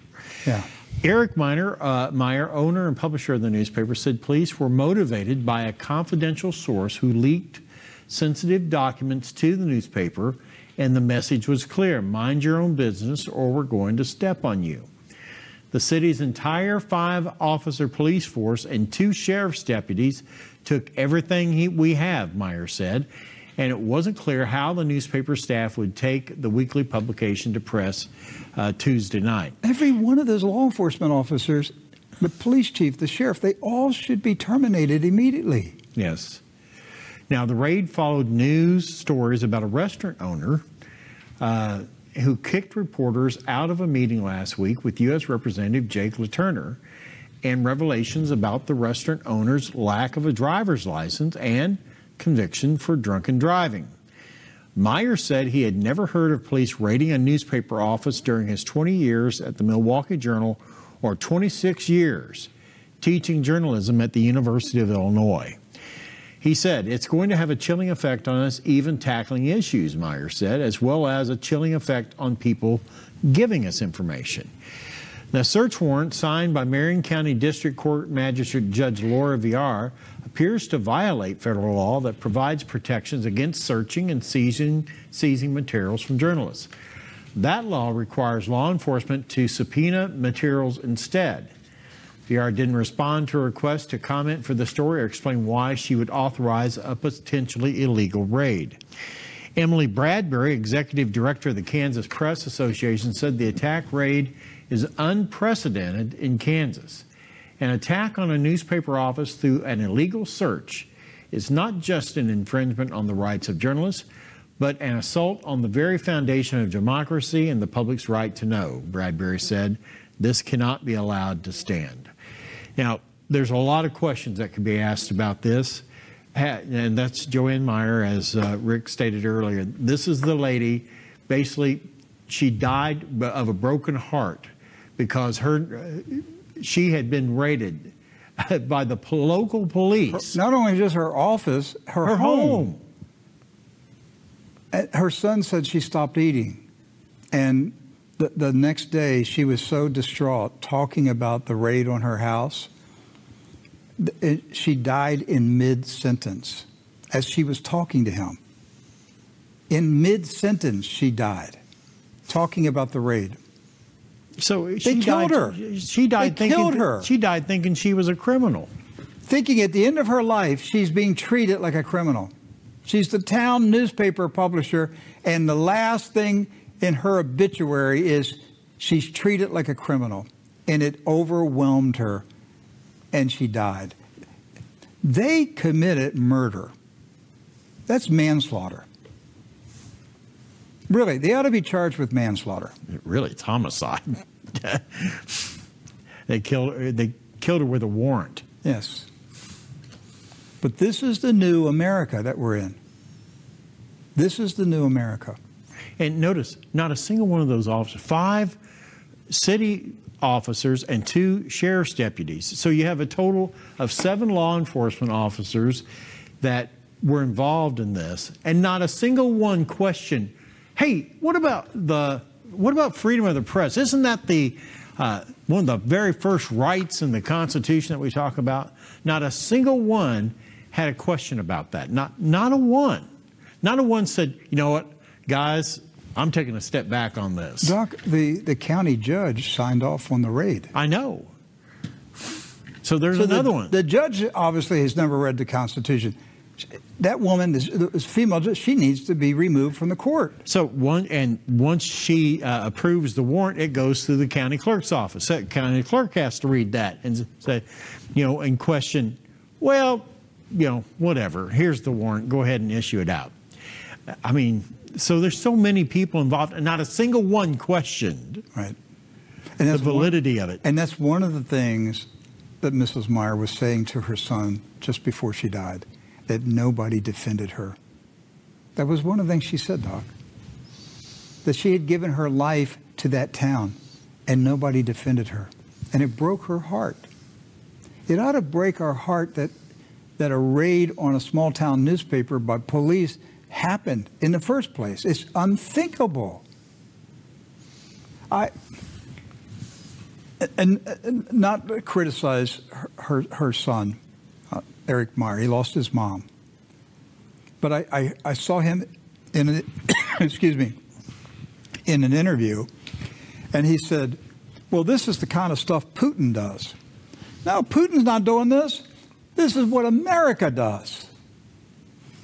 Yeah. Eric Meyer, uh, Meyer, owner and publisher of the newspaper, said police were motivated by a confidential source who leaked sensitive documents to the newspaper, and the message was clear mind your own business or we're going to step on you. The city's entire five officer police force and two sheriff's deputies took everything he, we have, Meyer said, and it wasn't clear how the newspaper staff would take the weekly publication to press uh, Tuesday night. Every one of those law enforcement officers, the police chief, the sheriff, they all should be terminated immediately. Yes. Now, the raid followed news stories about a restaurant owner uh, who kicked reporters out of a meeting last week with U.S. Representative Jake LaTurner and revelations about the restaurant owner's lack of a driver's license and conviction for drunken driving. Meyer said he had never heard of police raiding a newspaper office during his 20 years at the Milwaukee Journal or 26 years teaching journalism at the University of Illinois. He said, It's going to have a chilling effect on us, even tackling issues, Meyer said, as well as a chilling effect on people giving us information. The search warrant signed by Marion County District Court Magistrate Judge Laura Viar appears to violate federal law that provides protections against searching and seizing, seizing materials from journalists. That law requires law enforcement to subpoena materials instead. Villar didn't respond to a request to comment for the story or explain why she would authorize a potentially illegal raid. Emily Bradbury, executive director of the Kansas Press Association, said the attack raid is unprecedented in Kansas. An attack on a newspaper office through an illegal search is not just an infringement on the rights of journalists, but an assault on the very foundation of democracy and the public's right to know, Bradbury said. This cannot be allowed to stand. Now, there's a lot of questions that could be asked about this, and that's Joanne Meyer, as uh, Rick stated earlier. This is the lady, basically, she died of a broken heart because her uh, she had been raided by the local police. Not only just her office, her, her home. home. Her son said she stopped eating, and the, the next day she was so distraught talking about the raid on her house. It, she died in mid sentence as she was talking to him. In mid sentence, she died talking about the raid. So they she killed died, her. She died they thinking killed her. She died thinking she was a criminal. Thinking at the end of her life she's being treated like a criminal. She's the town newspaper publisher, and the last thing in her obituary is she's treated like a criminal, and it overwhelmed her, and she died. They committed murder. That's manslaughter. Really, they ought to be charged with manslaughter. Really, it's homicide. they killed they killed her with a warrant. Yes. But this is the new America that we're in. This is the new America. And notice, not a single one of those officers, five city officers and two sheriff's deputies. So you have a total of seven law enforcement officers that were involved in this, and not a single one questioned, hey, what about the what about freedom of the press? Isn't that the uh, one of the very first rights in the Constitution that we talk about? Not a single one had a question about that. Not not a one. Not a one said, you know what, guys, I'm taking a step back on this. Doc, the, the county judge signed off on the raid. I know. So there's so another the, one. The judge obviously has never read the Constitution. That woman, is, is female, she needs to be removed from the court. So one and once she uh, approves the warrant, it goes through the county clerk's office. The county clerk has to read that and say, you know, and question. Well, you know, whatever. Here's the warrant. Go ahead and issue it out. I mean, so there's so many people involved, and not a single one questioned right. and the validity one, of it. And that's one of the things that Mrs. Meyer was saying to her son just before she died, that nobody defended her. That was one of the things she said, Doc. That she had given her life to that town, and nobody defended her. And it broke her heart. It ought to break our heart that, that a raid on a small town newspaper by police happened in the first place. It's unthinkable. I and, and not criticize her her, her son, Eric Meyer. He lost his mom, but I, I, I saw him in an, excuse me in an interview, and he said, "Well, this is the kind of stuff Putin does." No, Putin's not doing this. This is what America does.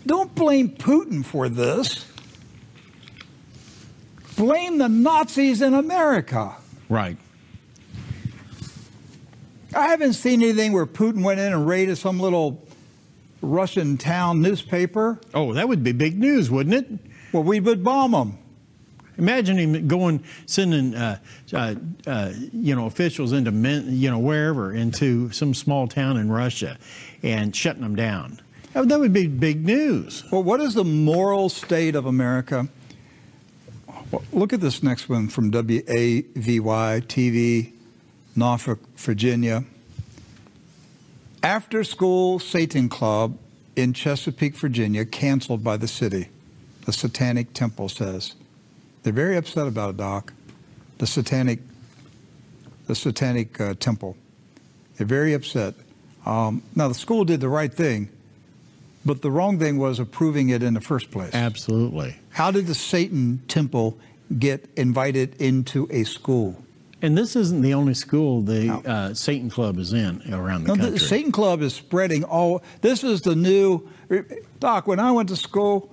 Don't blame Putin for this. Blame the Nazis in America. Right. I haven't seen anything where Putin went in and raided some little Russian town newspaper. Oh, that would be big news, wouldn't it? Well, we would bomb them. Imagine him going, sending, uh, uh, uh, you know, officials into, you know, wherever, into some small town in Russia, and shutting them down. That would be big news. Well, what is the moral state of America? Well, look at this next one from WAVY TV, Norfolk, Virginia. After school Satan Club in Chesapeake, Virginia, canceled by the city, the Satanic Temple says. They're very upset about it, Doc. The Satanic the Satanic uh, Temple. They're very upset. Um, now, the school did the right thing, but the wrong thing was approving it in the first place. Absolutely. How did the Satan Temple get invited into a school? And this isn't the only school the uh, Satan Club is in around the no, country. The Satan Club is spreading all. This is the new. Doc, when I went to school,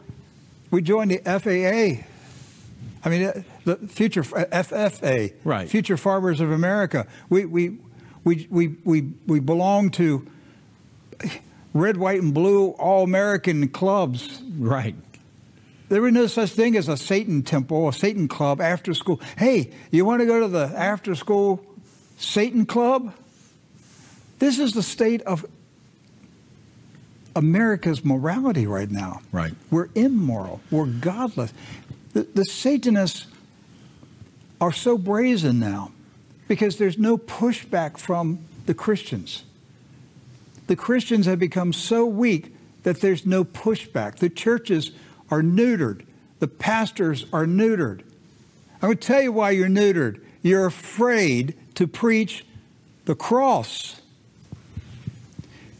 we joined the FAA. I mean, uh, the future FFA, right? Future Farmers of America. We we we we we we belong to red, white, and blue all American clubs. Right. There was no such thing as a Satan temple, a Satan club after school. Hey, you want to go to the after school Satan club? This is the state of America's morality right now. Right. We're immoral. We're godless. The, the Satanists are so brazen now because there's no pushback from the Christians. The Christians have become so weak that there's no pushback. The churches are neutered, the pastors are neutered. I would tell you why you're neutered. You're afraid to preach the cross.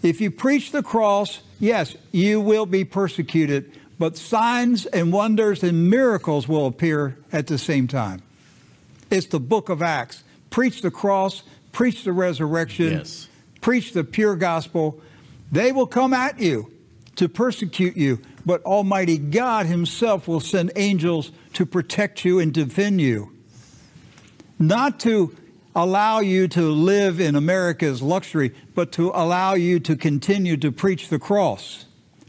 If you preach the cross, yes, you will be persecuted, but signs and wonders and miracles will appear at the same time. It's the book of Acts. Preach the cross, preach the resurrection, yes. preach the pure gospel. They will come at you to persecute you, but Almighty God Himself will send angels to protect you and defend you. Not to allow you to live in America's luxury, but to allow you to continue to preach the cross.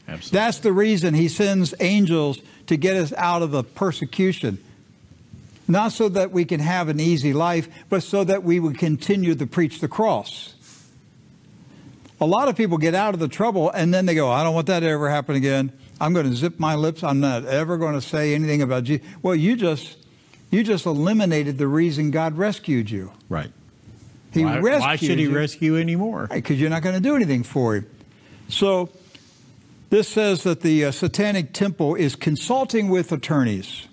Absolutely. That's the reason He sends angels to get us out of the persecution. Not so that we can have an easy life, but so that we would continue to preach the cross. A lot of people get out of the trouble and then they go, I don't want that to ever happen again. I'm going to zip my lips. I'm not ever going to say anything about Jesus. Well, you just you just eliminated the reason God rescued you. Right. He why, rescued why should he you. rescue anymore? Because you're not going to do anything for him. So this says that the uh, Satanic Temple is consulting with attorneys.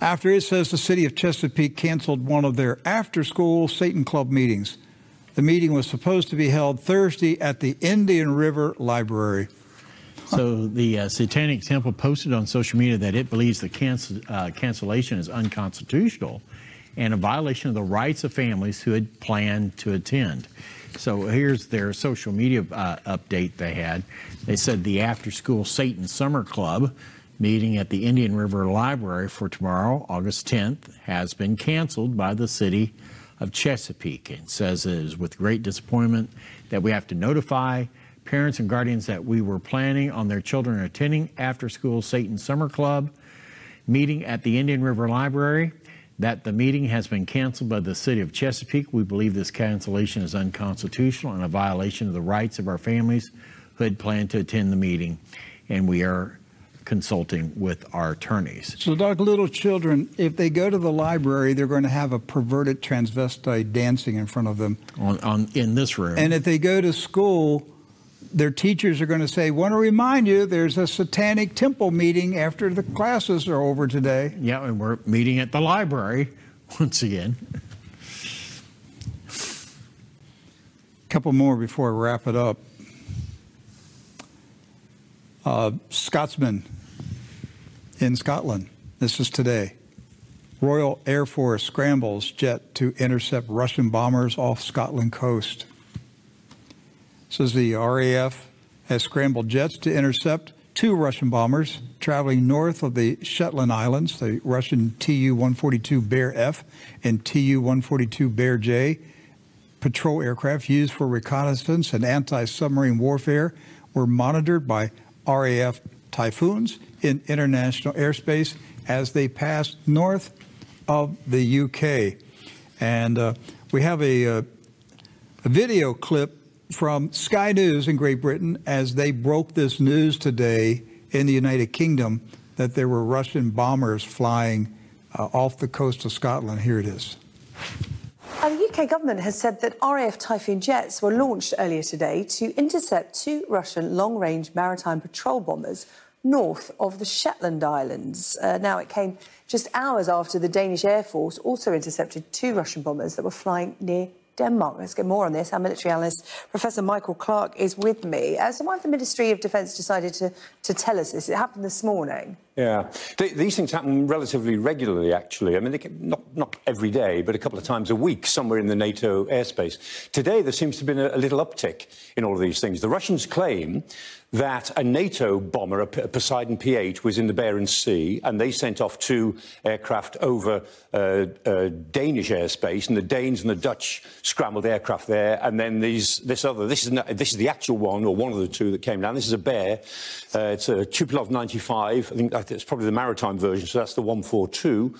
After it says the city of Chesapeake canceled one of their after school Satan Club meetings. The meeting was supposed to be held Thursday at the Indian River Library. So the uh, Satanic Temple posted on social media that it believes the uh, cancellation is unconstitutional and a violation of the rights of families who had planned to attend. So here's their social media uh, update they had. They said the after school Satan Summer Club meeting at the Indian River Library for tomorrow, August 10th, has been canceled by the city of Chesapeake. and says it is with great disappointment that we have to notify parents and guardians that we were planning on their children attending after school Satan Summer Club meeting at the Indian River Library that the meeting has been canceled by the city of Chesapeake. We believe this cancellation is unconstitutional and a violation of the rights of our families who had planned to attend the meeting, and we are consulting with our attorneys. So, Doc, little children, if they go to the library, they're going to have a perverted transvestite dancing in front of them. On, on in this room. And if they go to school, their teachers are going to say, "Want to remind you, there's a satanic temple meeting after the classes are over today." Yeah, and we're meeting at the library once again. A couple more before I wrap it up. Uh, Scotsman in Scotland. This is today. Royal Air Force scrambles jet to intercept Russian bombers off Scotland coast. Says the RAF has scrambled jets to intercept two Russian bombers traveling north of the Shetland Islands, the Russian Tu-142 Bear F and Tu-142 Bear J patrol aircraft used for reconnaissance and anti-submarine warfare were monitored by RAF Typhoons in international airspace as they passed north of the UK. And uh, we have a, uh, a video clip from Sky News in Great Britain as they broke this news today in the United Kingdom that there were Russian bombers flying uh, off the coast of Scotland. Here it is. Uh, the UK government has said that RAF Typhoon jets were launched earlier today to intercept two Russian long range maritime patrol bombers north of the Shetland Islands. Uh, now, it came just hours after the Danish Air Force also intercepted two Russian bombers that were flying near Denmark. Let's get more on this. Our military analyst, Professor Michael Clarke, is with me. Uh, so, why have the Ministry of Defence decided to, to tell us this? It happened this morning. Yeah, these things happen relatively regularly, actually. I mean, not, not every day, but a couple of times a week, somewhere in the NATO airspace. Today, there seems to have been a, a little uptick in all of these things. The Russians claim that a NATO bomber, a Poseidon P-8, was in the Barents Sea, and they sent off two aircraft over uh, uh, Danish airspace, and the Danes and the Dutch scrambled aircraft there, and then these, this other, this is, not, this is the actual one, or one of the two that came down. This is a Bear. Uh, it's a Tupolev 95. I think it's probably the maritime version, so that's the 142.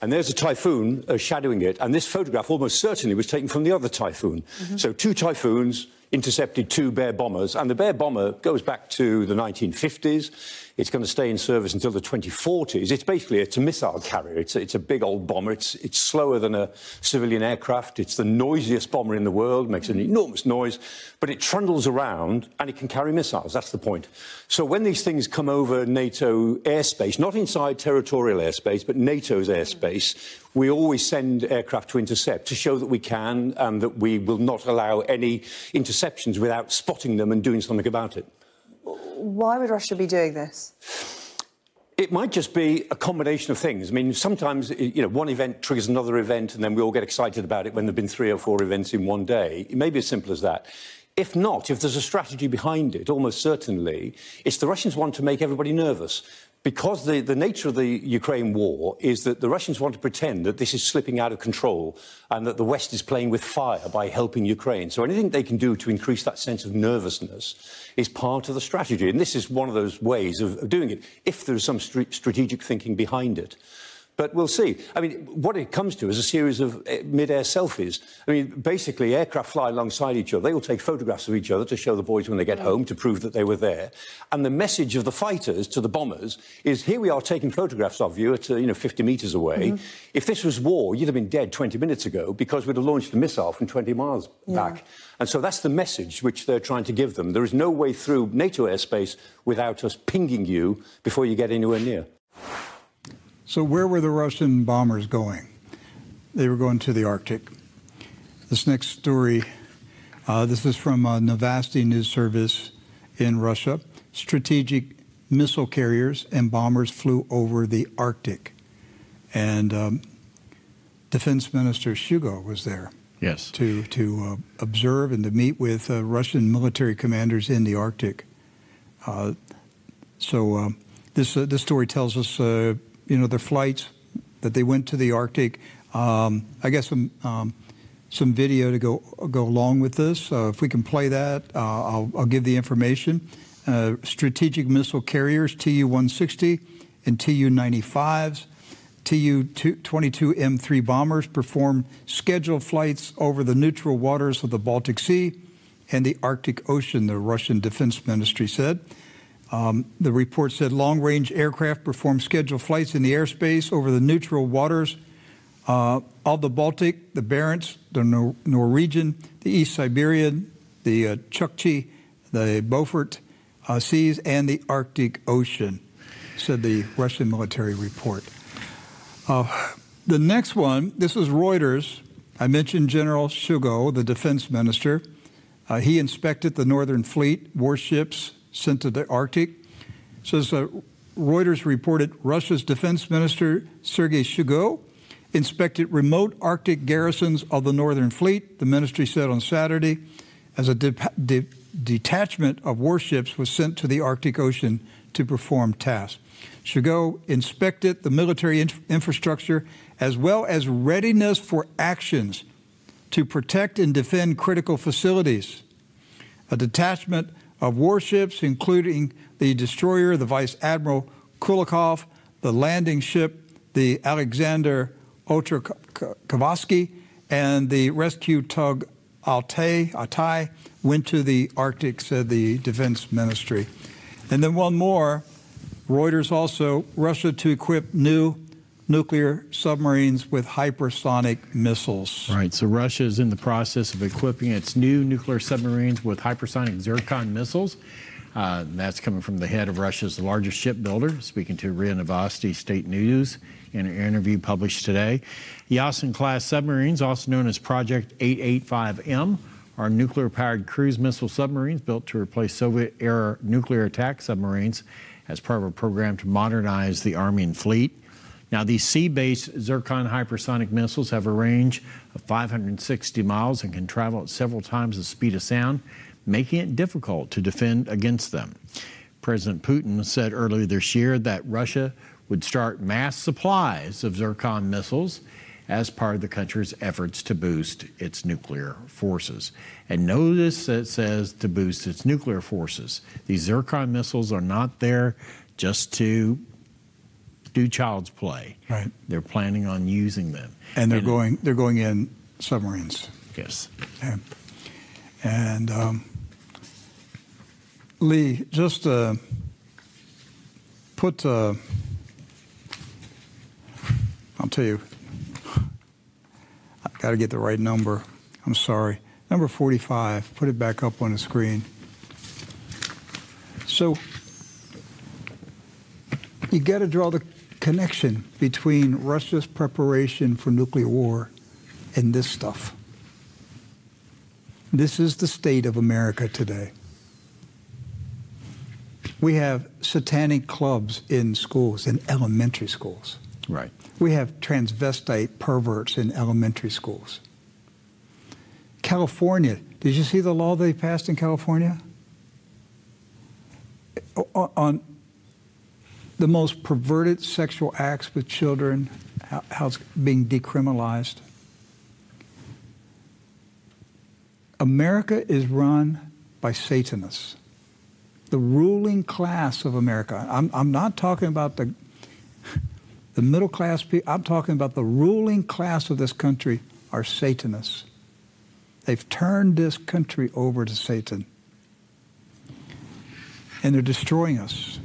And there's a typhoon uh, shadowing it. And this photograph almost certainly was taken from the other typhoon. Mm-hmm. So two typhoons intercepted two Bear bombers. And the Bear bomber goes back to the 1950s. It's going to stay in service until the 2040s. It's basically it's a missile carrier. It's a, it's a big old bomber. It's, it's slower than a civilian aircraft. It's the noisiest bomber in the world, makes an enormous noise, but it trundles around and it can carry missiles. That's the point. So when these things come over NATO airspace, not inside territorial airspace, but NATO's airspace, we always send aircraft to intercept to show that we can and that we will not allow any interceptions without spotting them and doing something about it. Why would Russia be doing this? It might just be a combination of things. I mean, sometimes, you know, one event triggers another event, and then we all get excited about it when there have been three or four events in one day. It may be as simple as that. If not, if there's a strategy behind it, almost certainly, it's the Russians want to make everybody nervous because the, the nature of the Ukraine war is that the Russians want to pretend that this is slipping out of control and that the West is playing with fire by helping Ukraine. So anything they can do to increase that sense of nervousness is part of the strategy. And this is one of those ways of, of doing it, if there is some st strategic thinking behind it. But we'll see. I mean, what it comes to is a series of eh, mid-air selfies. I mean, basically, aircraft fly alongside each other. They will take photographs of each other to show the boys when they get home to prove that they were there. And the message of the fighters to the bombers is, here we are taking photographs of you at, uh, you know, 50 metres away. Mm -hmm. If this was war, you'd have been dead 20 minutes ago because we'd have launched a missile from 20 miles yeah. back. And so that's the message which they're trying to give them. There is no way through NATO airspace without us pinging you before you get anywhere near. So, where were the Russian bombers going? They were going to the Arctic. This next story, uh, this is from uh, Novosti News Service in Russia. Strategic missile carriers and bombers flew over the Arctic. And um, Defense Minister Shoigu was there. Yes. To, to uh, observe and to meet with uh, Russian military commanders in the Arctic. Uh, so uh, this, this story tells us you know, their flights that they went to the Arctic. Um, I guess some um, some video to go go along with this. Uh, if we can play that, uh, I'll, I'll, give the information. Uh, strategic missile carriers Tu-160 and Tu-95s. Tu-22M3 bombers perform scheduled flights over the neutral waters of the Baltic Sea and the Arctic Ocean, the Russian Defense Ministry said. Um, the report said long range aircraft performed scheduled flights in the airspace over the neutral waters uh, of the Baltic, the Barents, the Nor- Norwegian, the East Siberian, the uh, Chukchi, the Beaufort uh, Seas, and the Arctic Ocean, said the Russian military report. Uh, the next one, this is Reuters. I mentioned General Shoigu, the defense minister. Uh, he inspected the Northern Fleet warships sent to the Arctic. It says uh, Reuters reported Russia's defense minister Sergei Shoigu inspected remote Arctic garrisons of the Northern Fleet. The ministry said on Saturday, as a de- de- detachment of warships was sent to the Arctic Ocean to perform tasks. Shoigu inspected the military infrastructure as well as readiness for actions to protect and defend critical facilities. A detachment of warships, including the destroyer, the Vice Admiral Kulakov, the landing ship, the Alexander Otrokhovsky, and the rescue tug Altai, Altai went to the Arctic, said the defense ministry. And then one more Reuters also Russia to equip new nuclear submarines with hypersonic missiles. Right. So Russia is in the process of equipping its new nuclear submarines with hypersonic Zircon missiles. Uh, that's coming from the head of Russia's largest shipbuilder, speaking to RIA Novosti State News in an interview published today. Yasen class submarines, also known as Project 885M, are nuclear powered cruise missile submarines built to replace Soviet era nuclear attack submarines as part of a program to modernize the Army and fleet. Now, these sea based Zircon hypersonic missiles have a range of 560 miles and can travel at several times the speed of sound, making it difficult to defend against them. President Putin said earlier this year that Russia would start mass supplies of Zircon missiles as part of the country's efforts to boost its nuclear forces. And notice that it says to boost its nuclear forces. These Zircon missiles are not there just to do child's play. Right. They're planning on using them. And they're going they're going in submarines. Yes. And um, Lee, just uh, put. Uh, I'll tell you. I got to get the right number. I'm sorry. Number 45. Put it back up on the screen. So you got to draw the connection between Russia's preparation for nuclear war and this stuff. This is the state of America today. We have satanic clubs in schools, in elementary schools. Right. We have transvestite perverts in elementary schools. California, did you see the law they passed in California? On the most perverted sexual acts with children, how, it's being decriminalized. America is run by Satanists. The ruling class of America. I'm, I'm not talking about the, the middle class people. I'm talking about the ruling class of this country are Satanists. They've turned this country over to Satan. And they're destroying us.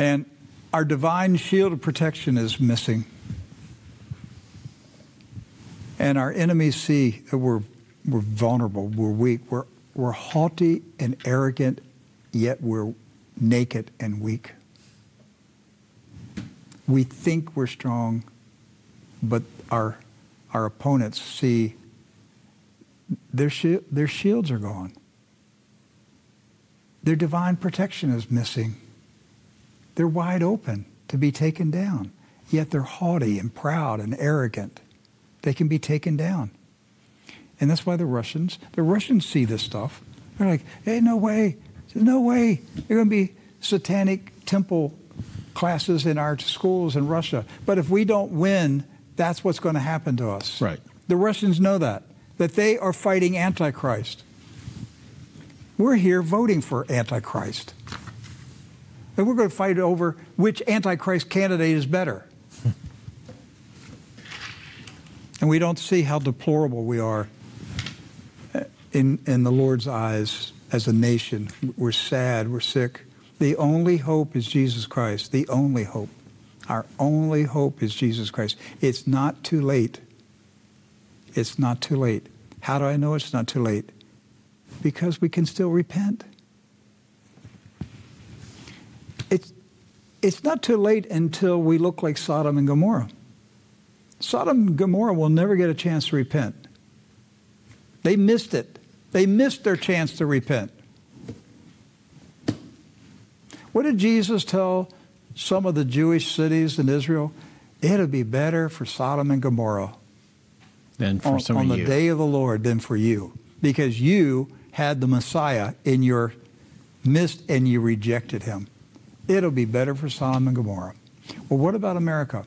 And our divine shield of protection is missing. And our enemies see that we're, we're vulnerable, we're weak, we're, we're haughty and arrogant, yet we're naked and weak. We think we're strong, but our, our opponents see their, shi- their shields are gone. Their divine protection is missing. They're wide open to be taken down, yet they're haughty and proud and arrogant. They can be taken down. And that's why the Russians, the Russians see this stuff. They're like, hey, no way. There's no way. There are going to be satanic temple classes in our schools in Russia. But if we don't win, that's what's going to happen to us. Right. The Russians know that, that they are fighting Antichrist. We're here voting for Antichrist. And we're going to fight over which Antichrist candidate is better. and we don't see how deplorable we are uh, in, in the Lord's eyes as a nation. We're sad, we're sick. The only hope is Jesus Christ. The only hope. Our only hope is Jesus Christ. It's not too late. It's not too late. How do I know it's not too late? Because we can still repent. It's, it's not too late until we look like Sodom and Gomorrah. Sodom and Gomorrah will never get a chance to repent. They missed it. They missed their chance to repent. What did Jesus tell some of the Jewish cities in Israel? It'll be better for Sodom and Gomorrah than for on, some on the you. day of the Lord than for you, because you had the Messiah in your midst and you rejected him it'll be better for Sodom and Gomorrah. Well, what about America?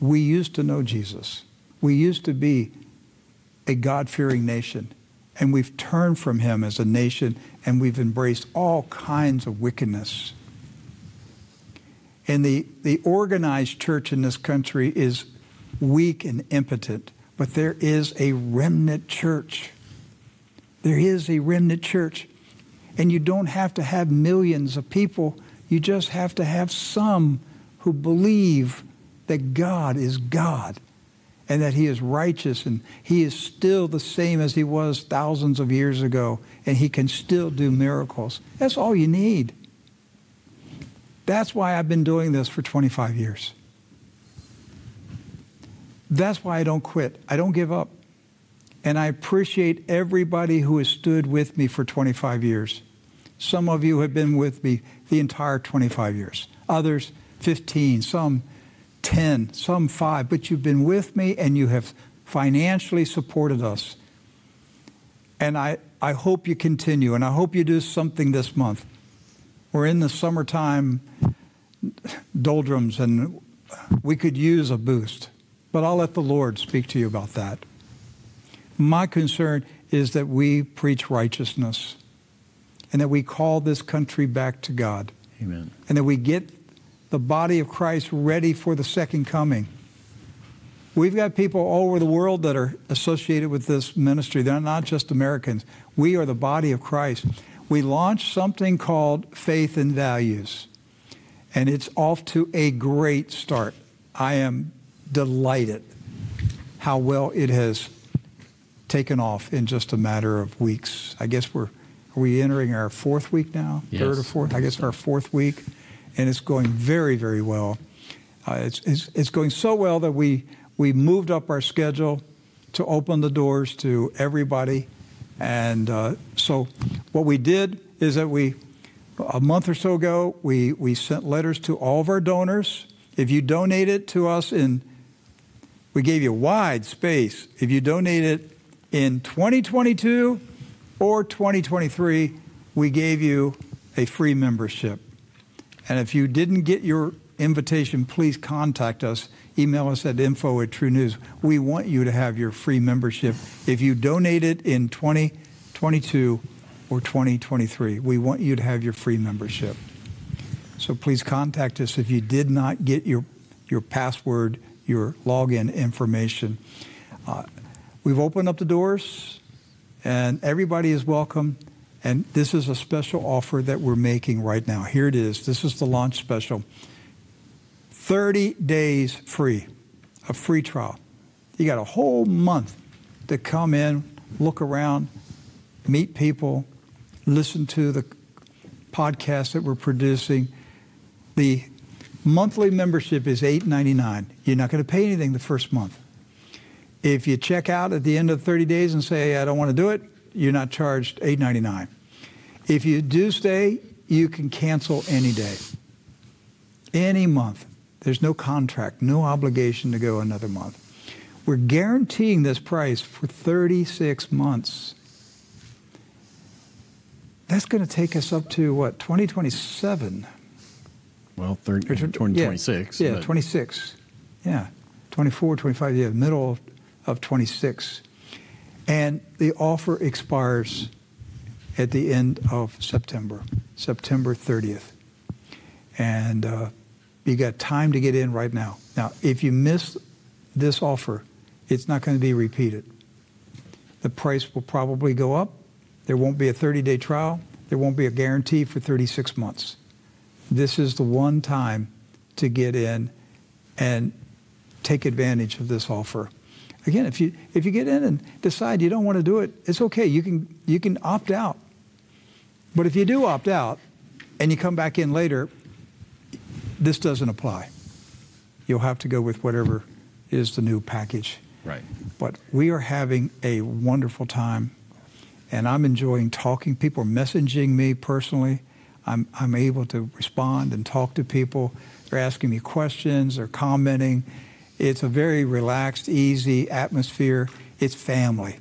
We used to know Jesus. We used to be a God fearing nation. And we've turned from him as a nation and we've embraced all kinds of wickedness. And the, the organized church in this country is weak and impotent, but there is a remnant church. There is a remnant church. And you don't have to have millions of people you just have to have some who believe that God is God. And that He is righteous and He is still the same as He was thousands of years ago and He can still do miracles. That's all you need. That's why I've been doing this for 25 years. That's why I don't quit. I don't give up. And I appreciate everybody who has stood with me for 25 years. Some of you have been with me the entire 25 years, others 15, some 10, some 5, but you've been with me and you have financially supported us. And I, I hope you continue, and I hope you do something this month. We're in the summertime doldrums, and we could use a boost. But I'll let the Lord speak to you about that. My concern is that we preach righteousness and that we call this country back to God. Amen. And that we get the body of Christ ready for the second coming. We've got people all over the world that are associated with this ministry. They're not just Americans. We are the body of Christ. We launched something called Faith and Values, and it's off to a great start. I am delighted how well it has taken off in just a matter of weeks. I guess we're are we entering our fourth week now, yes. third or fourth? I guess our fourth week, and it's going very, very well. Uh, it's, it's, it's going so well that we we moved up our schedule to open the doors to everybody, and uh, so what we did is that we a month or so ago we we sent letters to all of our donors. If you donated to us in we gave you wide space. If you donated in 2022 or 2023, we gave you a free membership. And if you didn't get your invitation, please contact us. Email us at info at TruNews. We want you to have your free membership. If you donated in 2022 or 2023, we want you to have your free membership. So please contact us if you did not get your, your password, your login information. Uh, We've opened up the doors, and everybody is welcome. And this is a special offer that we're making right now. Here it is. This is the launch special 30 days free, a free trial. You got a whole month to come in, look around, meet people, listen to the podcast that we're producing. The monthly membership is $8.99. You're not going to pay anything the first month. If you check out at the end of 30 days and say, I don't want to do it, you're not charged $8.99. If you do stay, you can cancel any day, any month. There's no contract, no obligation to go another month. We're guaranteeing this price for 36 months. That's going to take us up to what, 2027? Well, 30, 2026. Yeah, yeah 26. Yeah, 24, 25, yeah, middle of of 26. And the offer expires at the end of September, September 30th. And uh, you got time to get in right now. Now, if you miss this offer, it's not going to be repeated. The price will probably go up. There won't be a 30 day trial. There won't be a guarantee for 36 months. This is the one time to get in and take advantage of this offer. Again, if you if you get in and decide you don't want to do it, it's okay. You can you can opt out. But if you do opt out and you come back in later, this doesn't apply. You'll have to go with whatever is the new package. Right. But we are having a wonderful time and I'm enjoying talking. People are messaging me personally. I'm I'm able to respond and talk to people. They're asking me questions, they're commenting it's a very relaxed, easy atmosphere. It's family.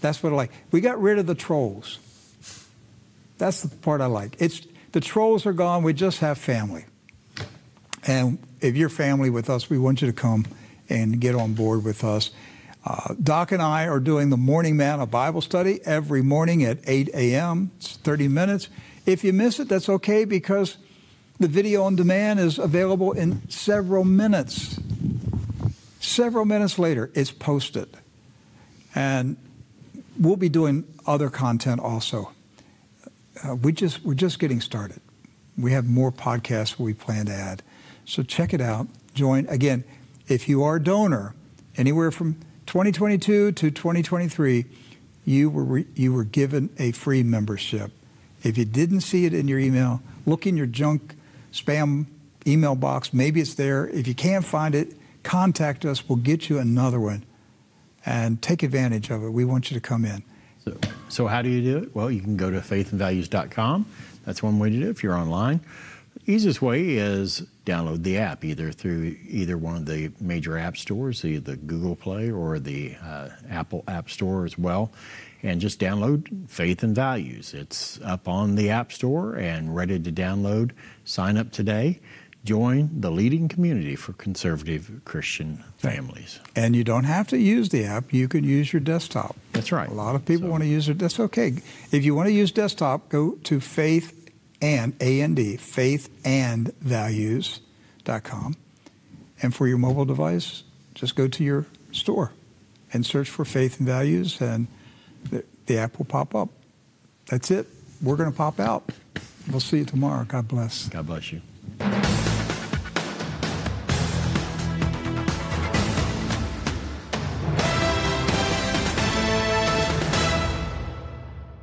That's what I like. We got rid of the trolls. That's the part I like. It's the trolls are gone. We just have family. And if you're family with us, we want you to come and get on board with us. Uh, Doc and I are doing the Morning Man Manna Bible study every morning at 8 a.m. It's 30 minutes. If you miss it, that's okay because the video on demand is available in several minutes. Several minutes later, it's posted. And we'll be doing other content also. Uh, we just, we're just getting started. We have more podcasts we plan to add. So check it out. Join. Again, if you are a donor anywhere from 2022 to 2023, you were re- you were given a free membership. If you didn't see it in your email, look in your junk spam email box. Maybe it's there. If you can't find it, contact us. We'll get you another one, and take advantage of it. We want you to come in. So, so how do you do it? Well, you can go to faithandvalues.com. That's one way to do it if you're online. Easiest way is download the app either through either one of the major app stores, either the Google Play or the uh, Apple App Store as well, and just download Faith and Values. It's up on the App Store and ready to download. Sign up today. Join the leading community for conservative Christian families. And you don't have to use the app. You can use your desktop. That's right. A lot of people So- want to use it. That's okay. If you want to use desktop, go to faith and A N D, faithandvalues.com. And for your mobile device, just go to your store and search for Faith and Values, and the, the app will pop up. That's it. We're going to pop out. We'll see you tomorrow. God bless. God bless you.